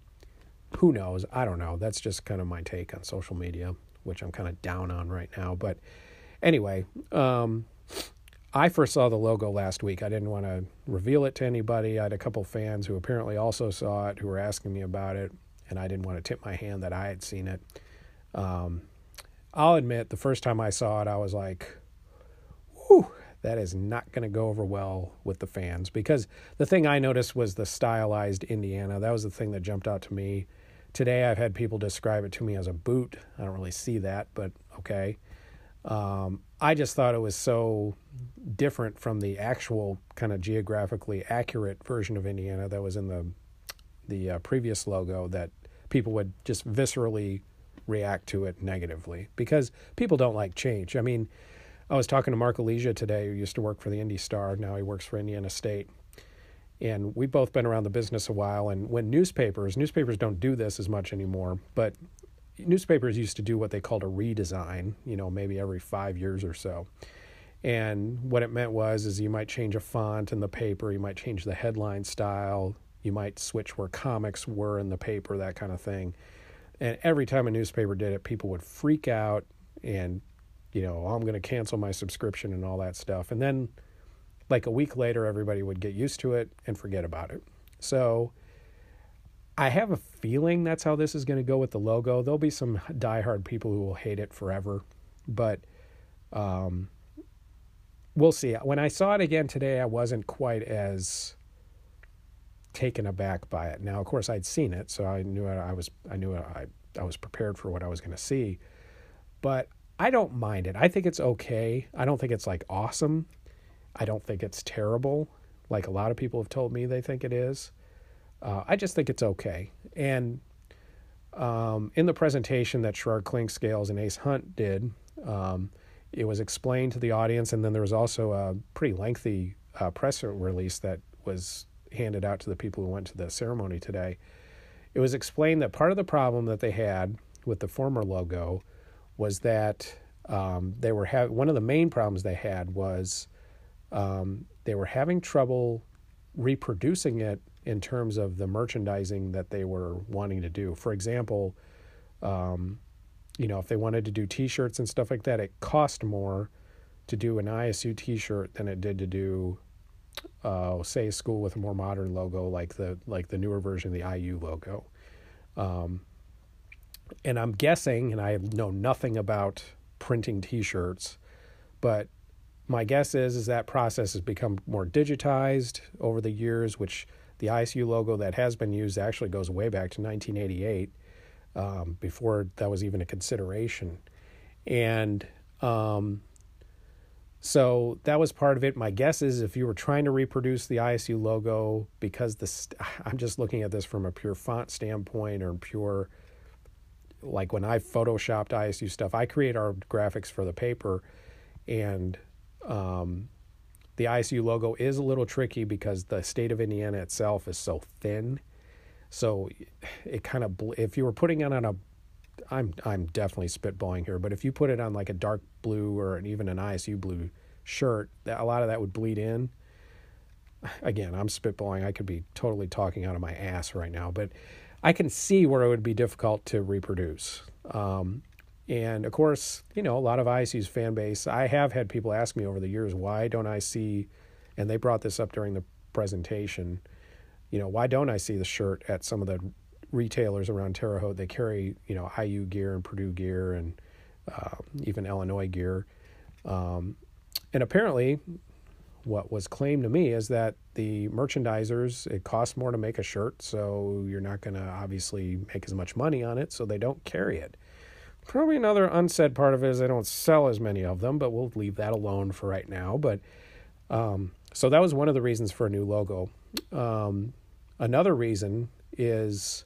Who knows? I don't know. That's just kind of my take on social media, which I'm kind of down on right now. But anyway, um, I first saw the logo last week. I didn't want to reveal it to anybody. I had a couple fans who apparently also saw it who were asking me about it, and I didn't want to tip my hand that I had seen it. Um, I'll admit, the first time I saw it, I was like, whew, that is not going to go over well with the fans because the thing I noticed was the stylized Indiana. That was the thing that jumped out to me. Today, I've had people describe it to me as a boot. I don't really see that, but okay. Um, I just thought it was so different from the actual kind of geographically accurate version of Indiana that was in the the uh, previous logo that people would just viscerally react to it negatively because people don't like change. I mean, I was talking to Mark Alesia today, who used to work for the Indy Star. Now he works for Indiana State. And we've both been around the business a while. And when newspapers, newspapers don't do this as much anymore, but newspapers used to do what they called a redesign, you know, maybe every five years or so. And what it meant was is you might change a font in the paper, you might change the headline style, you might switch where comics were in the paper, that kind of thing. And every time a newspaper did it, people would freak out and you know, oh, I'm going to cancel my subscription and all that stuff. And then, like a week later, everybody would get used to it and forget about it. So, I have a feeling that's how this is going to go with the logo. There'll be some diehard people who will hate it forever, but um, we'll see. When I saw it again today, I wasn't quite as taken aback by it. Now, of course, I'd seen it, so I knew I was I knew I I was prepared for what I was going to see. But I don't mind it. I think it's okay. I don't think it's like awesome. I don't think it's terrible, like a lot of people have told me they think it is. Uh, I just think it's okay. And um, in the presentation that Sherrard Clinkscales and Ace Hunt did, um, it was explained to the audience, and then there was also a pretty lengthy uh, press release that was handed out to the people who went to the ceremony today. It was explained that part of the problem that they had with the former logo was that um, they were having one of the main problems they had was um, they were having trouble reproducing it in terms of the merchandising that they were wanting to do. For example, um, you know, if they wanted to do T-shirts and stuff like that, it cost more to do an ISU T-shirt than it did to do, uh, say, a school with a more modern logo like the like the newer version of the IU logo. Um, and I'm guessing, and I know nothing about printing T-shirts, but my guess is is that process has become more digitized over the years, which the ISU logo that has been used actually goes way back to 1988, um, before that was even a consideration, and um, so that was part of it. My guess is if you were trying to reproduce the ISU logo, because this, I'm just looking at this from a pure font standpoint or pure, like when I photoshopped ISU stuff, I create our graphics for the paper, and um, the ISU logo is a little tricky because the state of Indiana itself is so thin. So it kind of if you were putting it on a I'm I'm definitely spitballing here, but if you put it on like a dark blue or an, even an ISU blue shirt, a lot of that would bleed in. Again, I'm spitballing. I could be totally talking out of my ass right now, but I can see where it would be difficult to reproduce. Um, and of course, you know, a lot of ISU's fan base. I have had people ask me over the years, why don't I see, and they brought this up during the presentation, you know, why don't I see the shirt at some of the retailers around Terre Haute? They carry, you know, IU gear and Purdue gear and uh, even Illinois gear. Um, and apparently, what was claimed to me is that the merchandisers, it costs more to make a shirt, so you're not going to obviously make as much money on it, so they don't carry it. Probably another unsaid part of it is they don't sell as many of them, but we'll leave that alone for right now. But um, so that was one of the reasons for a new logo. Um, another reason is,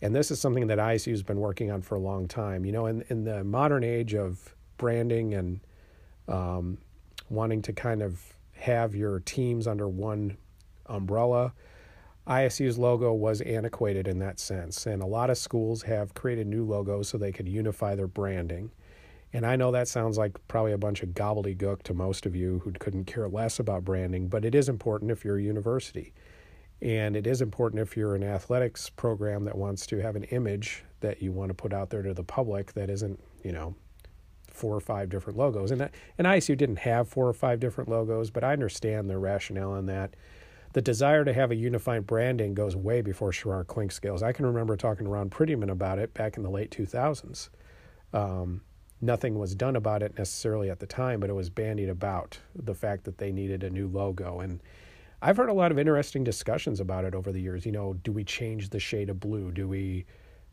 and this is something that ISU has been working on for a long time. You know, in in the modern age of branding and um, wanting to kind of have your teams under one umbrella, ISU's logo was antiquated in that sense, and a lot of schools have created new logos so they could unify their branding. And I know that sounds like probably a bunch of gobbledygook to most of you who couldn't care less about branding, but it is important if you're a university. And it is important if you're an athletics program that wants to have an image that you want to put out there to the public that isn't, you know, four or five different logos. And, and ISU didn't have four or five different logos, but I understand the rationale in that the desire to have a unified branding goes way before Sherrard Clinkscales. I can remember talking to Ron Prettyman about it back in the late 2000s. Um, nothing was done about it necessarily at the time, but it was bandied about the fact that they needed a new logo. And I've heard a lot of interesting discussions about it over the years. You know, do we change the shade of blue? Do we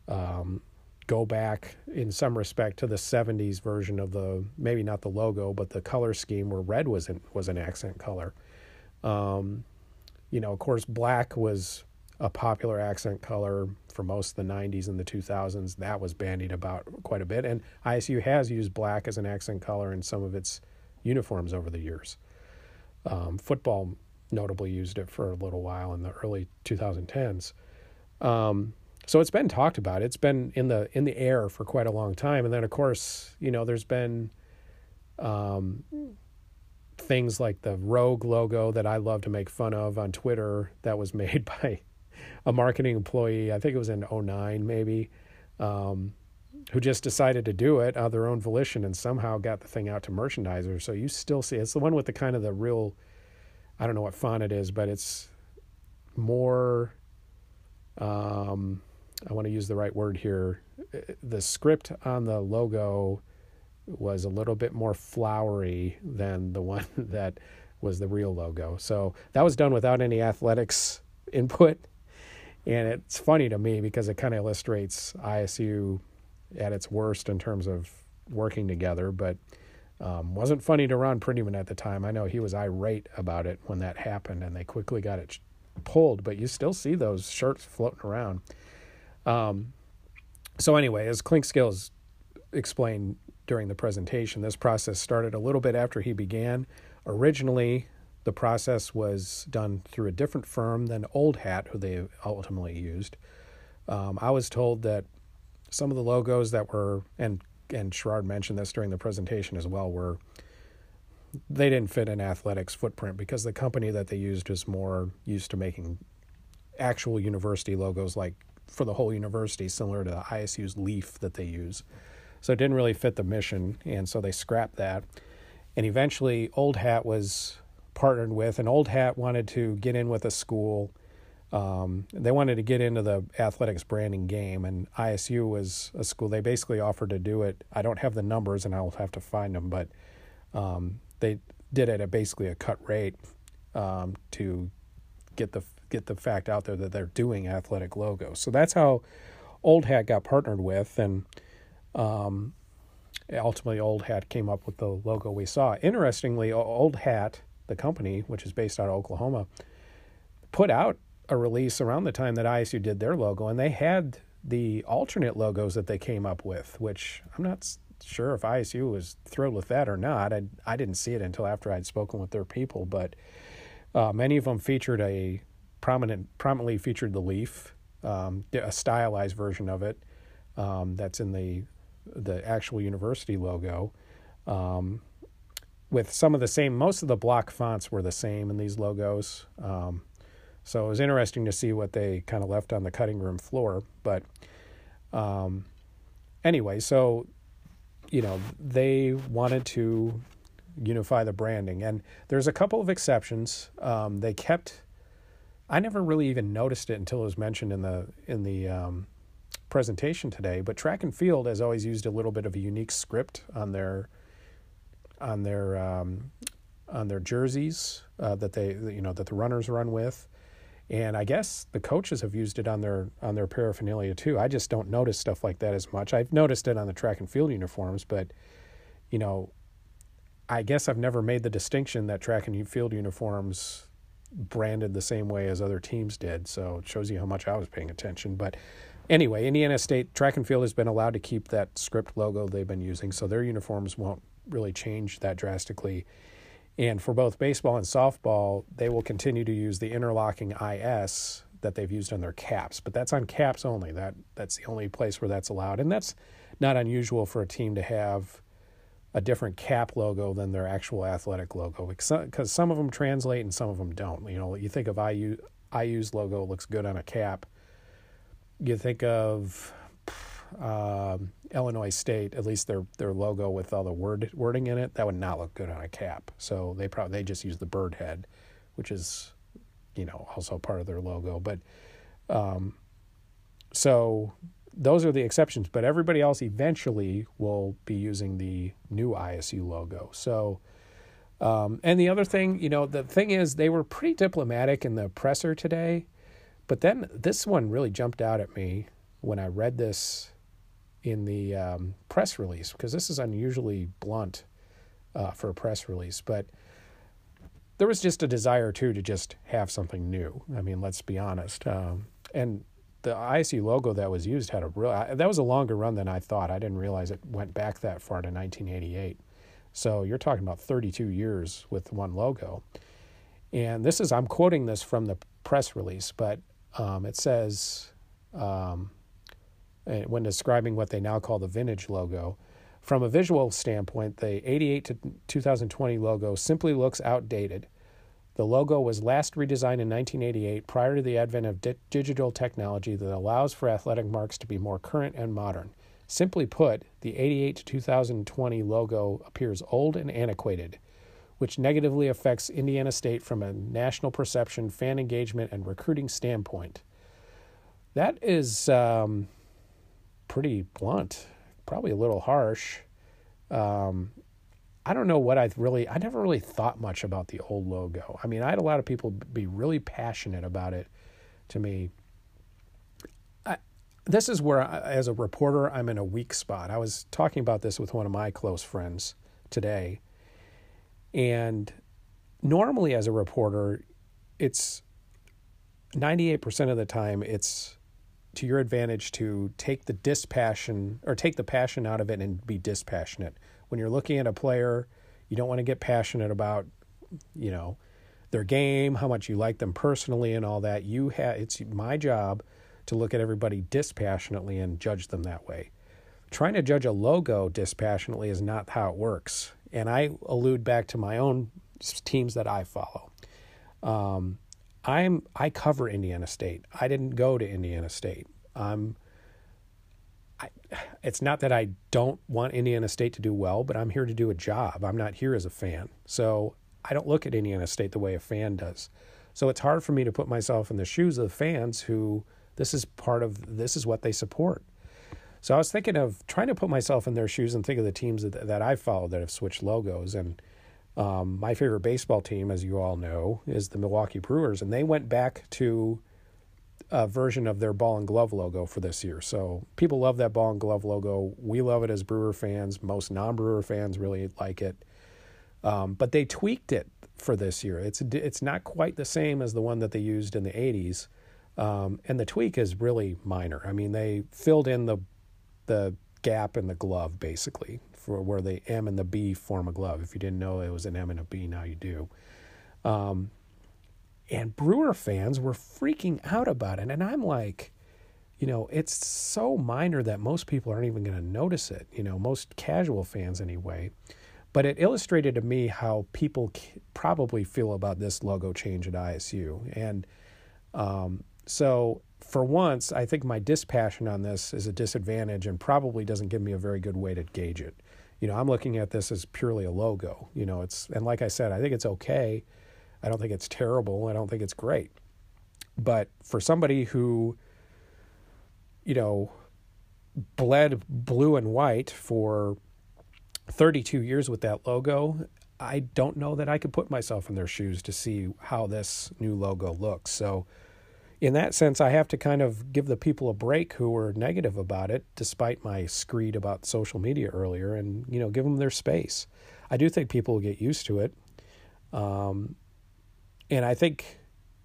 um, go back in some respect to the 70s version of the maybe not the logo, but the color scheme where red was an, was an accent color? Um, you know, of course, black was a popular accent color for most of the 90s and the 2000s. That was bandied about quite a bit. And ISU has used black as an accent color in some of its uniforms over the years. Um, football notably used it for a little while in the early 2010s. Um, so it's been talked about. It's been in the in the air for quite a long time. And then, of course, you know, there's been um, things like the rogue logo that I love to make fun of on Twitter that was made by a marketing employee. I think it was in 09 maybe, um, who just decided to do it of their own volition and somehow got the thing out to merchandisers. So you still see it's the one with the kind of the real, I don't know what font it is, but it's more. Um, I want to use the right word here. The script on the logo was a little bit more flowery than the one that was the real logo. So that was done without any athletics input. And it's funny to me because it kind of illustrates ISU at its worst in terms of working together, but um, wasn't funny to Ron Prettyman at the time. I know he was irate about it when that happened, and they quickly got it pulled. But you still see those shirts floating around. Um, so anyway, as Clinkscales explained during the presentation. This process started a little bit after he began. Originally, the process was done through a different firm than Old Hat, who they ultimately used. Um, I was told that some of the logos that were, and and Sherrard mentioned this during the presentation as well, were they didn't fit in athletics footprint because the company that they used was more used to making actual university logos like for the whole university similar to the ISU's leaf that they use so it didn't really fit the mission and so they scrapped that. And eventually old hat was partnered with and old hat wanted to get in with a school. Um, they wanted to get into the athletics branding game and isu was a school. They basically offered to do it. I don't have the numbers and i'll have to find them but um, they did it at basically a cut rate um, to get the get the fact out there that they're doing athletic logos. So that's how Old Hat got partnered with, and um, ultimately Old Hat came up with the logo we saw. Interestingly, Old Hat, the company, which is based out of Oklahoma, put out a release around the time that ISU did their logo, and they had the alternate logos that they came up with, which I'm not sure if ISU was thrilled with that or not. I I didn't see it until after I'd spoken with their people, but uh, many of them featured a prominent, prominently featured the leaf, um, a stylized version of it um, that's in the the actual university logo. Um, with some of the same, most of the block fonts were the same in these logos. Um, so it was interesting to see what they kind of left on the cutting room floor. But um, anyway, so you know, they wanted to unify the branding. And there's a couple of exceptions. Um, they kept. I never really even noticed it until it was mentioned in the in the um, presentation today. But track and field has always used a little bit of a unique script on their on their um, on their jerseys uh, that they you know that the runners run with and I guess the coaches have used it on their on their paraphernalia too. I just don't notice stuff like that as much. I've noticed it on the track and field uniforms, but you know, I guess I've never made the distinction that track and field uniforms branded the same way as other teams did. So it shows you how much I was paying attention. But anyway, Indiana State track and field has been allowed to keep that script logo they've been using, so their uniforms won't really change that drastically. And for both baseball and softball, they will continue to use the interlocking IS that they've used on their caps, but that's on caps only. That that's the only place where that's allowed, and that's not unusual for a team to have a different cap logo than their actual athletic logo because some of them translate and some of them don't. You know, you think of IU IU's logo looks good on a cap. You think of um, Illinois State, at least their their logo with all the word wording in it, that would not look good on a cap. So they probably they just use the bird head, which is, you know, also part of their logo. But, um, so those are the exceptions. But everybody else eventually will be using the new ISU logo. So. Um, and the other thing, you know, the thing is, they were pretty diplomatic in the presser today, but then this one really jumped out at me when I read this in the um, press release because this is unusually blunt uh, for a press release, but there was just a desire too to just have something new. I mean, let's be honest. Um, and the ISU logo that was used had a real that was a longer run than I thought. I didn't realize it went back that far to 1988. So you're talking about 32 years with one logo. And this is I'm quoting this from the press release, but um, it says um, uh, when describing what they now call the vintage logo. From a visual standpoint, the 88 to 2020 logo simply looks outdated. The logo was last redesigned in 1988 prior to the advent of di- digital technology that allows for athletic marks to be more current and modern. Simply put, the 88 to 2020 logo appears old and antiquated, which negatively affects Indiana State from a national perception, fan engagement, and recruiting standpoint. That is um, pretty blunt, probably a little harsh. Um, I don't know what I really, I never really thought much about the old logo. I mean, I had a lot of people be really passionate about it to me. I, this is where, I, as a reporter, I'm in a weak spot. I was talking about this with one of my close friends today. And normally, as a reporter, it's 98% of the time, it's to your advantage to take the dispassion or take the passion out of it and be dispassionate. When you're looking at a player, you don't want to get passionate about, you know, their game, how much you like them personally and all that. You have it's my job to look at everybody dispassionately and judge them that way. Trying to judge a logo dispassionately is not how it works. And I allude back to my own teams that I follow. Um, I'm I cover Indiana State. I didn't go to Indiana State. I'm. I, it's not that I don't want Indiana State to do well, but I'm here to do a job. I'm not here as a fan. So I don't look at Indiana State the way a fan does. So it's hard for me to put myself in the shoes of the fans who this is part of this is what they support. So I was thinking of trying to put myself in their shoes and think of the teams that, that I've followed that have switched logos. And um, my favorite baseball team, as you all know, is the Milwaukee Brewers, and they went back to a version of their ball and glove logo for this year. So people love that ball and glove logo. We love it as Brewer fans. Most non-Brewer fans really like it. Um, but they tweaked it for this year. It's it's not quite the same as the one that they used in the '80s, um, and the tweak is really minor. I mean, they filled in the the gap in the glove basically for where the M and the B form a glove. If you didn't know it was an M and a B, now you do. Um, and Brewer fans were freaking out about it, and I'm like, you know, it's so minor that most people aren't even going to notice it. You know, most casual fans anyway. But it illustrated to me how people probably feel about this logo change at ISU, and um, so for once, I think my dispassion on this is a disadvantage and probably doesn't give me a very good way to gauge it. You know, I'm looking at this as purely a logo. You know, it's and like I said, I think it's okay. I don't think it's terrible. I don't think it's great. But for somebody who, you know, bled blue and white for 32 years with that logo, I don't know that I could put myself in their shoes to see how this new logo looks. So in that sense, I have to kind of give the people a break who were negative about it, despite my screed about social media earlier, and you know, give them their space. I do think people will get used to it, um, and I think,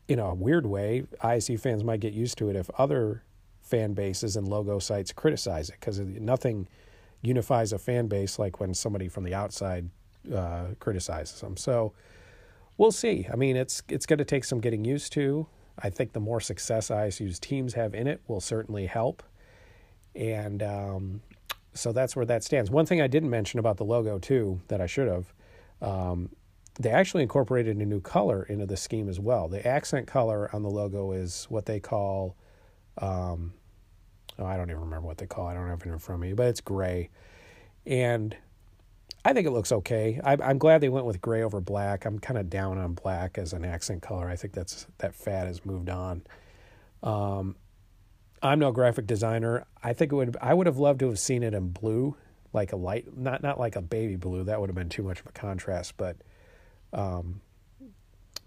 in a weird way, ISU fans might get used to it if other fan bases and logo sites criticize it, because nothing unifies a fan base like when somebody from the outside uh, criticizes them. So we'll see. I mean, it's it's going to take some getting used to. I think the more success ISU's teams have in it will certainly help. And um, so that's where that stands. One thing I didn't mention about the logo, too, that I should have, um, they actually incorporated a new color into the scheme as well. The accent color on the logo is what they call, um, oh, I don't even remember what they call it. I don't have it in front of me, but it's gray. And I think it looks okay. I, I'm glad they went with gray over black. I'm kind of down on black as an accent color. I think that's that fad has moved on. Um, I'm no graphic designer. I think it would. I would have loved to have seen it in blue, like a light, not not like a baby blue. That would have been too much of a contrast. But um,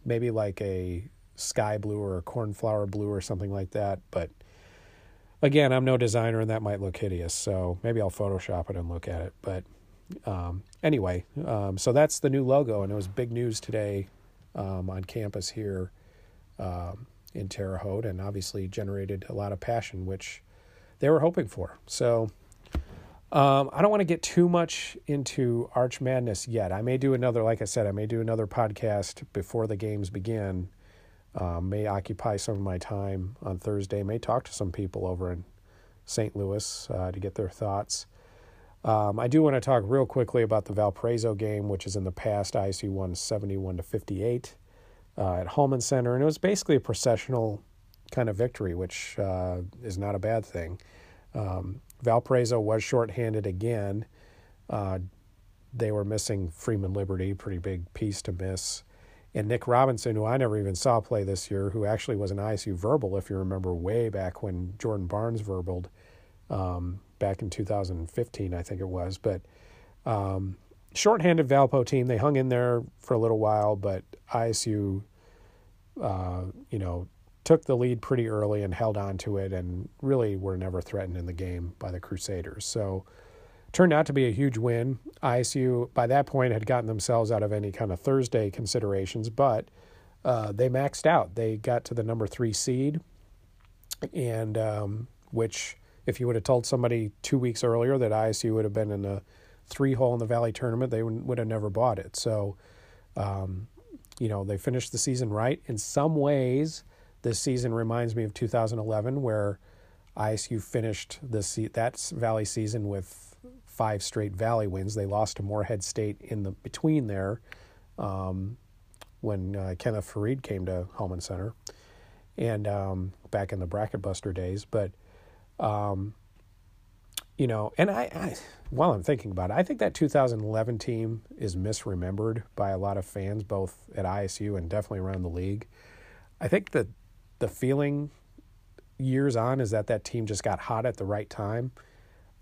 maybe like a sky blue or a cornflower blue or something like that. But again, I'm no designer, and that might look hideous. So maybe I'll Photoshop it and look at it. But um, anyway, um, so that's the new logo, and it was big news today um, on campus here um, in Terre Haute, and obviously generated a lot of passion, which they were hoping for. So um, I don't want to get too much into Arch Madness yet. I may do another, like I said, I may do another podcast before the games begin. Um, may occupy some of my time on Thursday. May talk to some people over in St. Louis uh, to get their thoughts. Um, I do want to talk real quickly about the Valparaiso game, which is in the past ISU won 71 to 58 uh, at Hulman Center, and it was basically a processional kind of victory, which uh, is not a bad thing. Um, Valparaiso was shorthanded again. Uh, they were missing Freeman Liberty, pretty big piece to miss. And Nick Robinson, who I never even saw play this year, who actually was an ISU verbal, if you remember, way back when Jordan Barnes verbaled. Um, back in 2015, I think it was. But um, shorthanded Valpo team, they hung in there for a little while, but ISU, uh, you know, took the lead pretty early and held on to it, and really were never threatened in the game by the Crusaders. So turned out to be a huge win. ISU by that point had gotten themselves out of any kind of Thursday considerations, but uh, they maxed out. They got to the number three seed, and um, which if you would have told somebody two weeks earlier that ISU would have been in a three hole in the Valley tournament, they would, would have never bought it. So, um, you know, they finished the season right. In some ways, this season reminds me of 2011, where ISU finished the that Valley season with five straight Valley wins. They lost to Morehead State in the between there um, when uh, Kenneth Faried came to Hulman Center, and um, back in the bracket buster days. But um, you know, and I, I, while I'm thinking about it, I think that 2011 team is misremembered by a lot of fans, both at ISU and definitely around the league. I think that the feeling years on is that that team just got hot at the right time.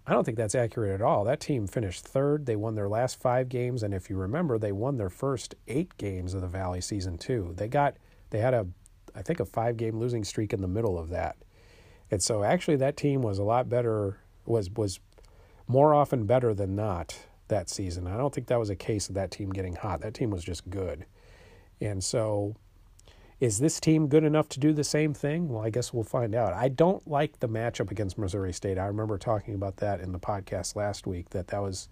I don't think that's accurate at all. That team finished third. They won their last five games, and if you remember, they won their first eight games of the Valley season too. They got they had a I think a five game losing streak in the middle of that. And so actually that team was a lot better was was more often better than not that season. I don't think that was a case of that team getting hot. That team was just good. And so is this team good enough to do the same thing? Well, I guess we'll find out. I don't like the matchup against Missouri State. I remember talking about that in the podcast last week that that was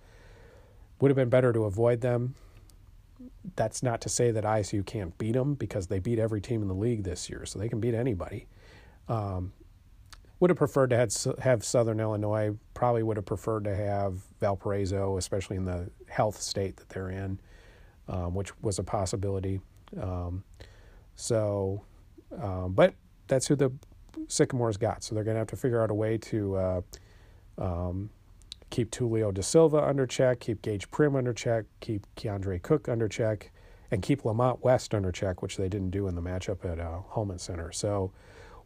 would have been better to avoid them. That's not to say that ISU can't beat them because they beat every team in the league this year, so they can beat anybody. Um, would have preferred to have, have Southern Illinois. Probably would have preferred to have Valparaiso, especially in the health state that they're in, um, which was a possibility. Um, so, um, but that's who the Sycamores got. So they're going to have to figure out a way to uh, um, keep Tulio da Silva under check, keep Gaige Prim under check, keep Keandre Cook under check, and keep Lamont West under check, which they didn't do in the matchup at uh, Hulman Center. So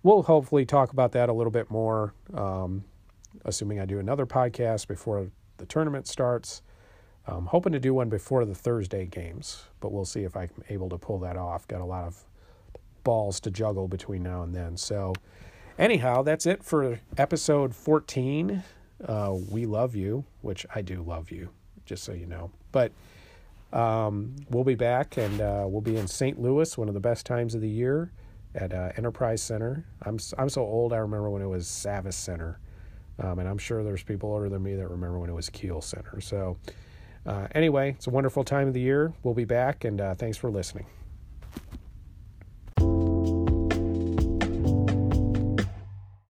we'll hopefully talk about that a little bit more, um, assuming I do another podcast before the tournament starts. I'm hoping to do one before the Thursday games, but we'll see if I'm able to pull that off. Got a lot of balls to juggle between now and then. So, anyhow, that's it for episode 14. Uh, we love you, which I do love you, just so you know. But um, we'll be back and uh, we'll be in St. Louis, one of the best times of the year at uh, Enterprise Center. I'm I'm so old. I remember when it was Savvis Center, um, and I'm sure there's people older than me that remember when it was Kiel Center. So, uh, anyway, it's a wonderful time of the year. We'll be back, and uh, thanks for listening.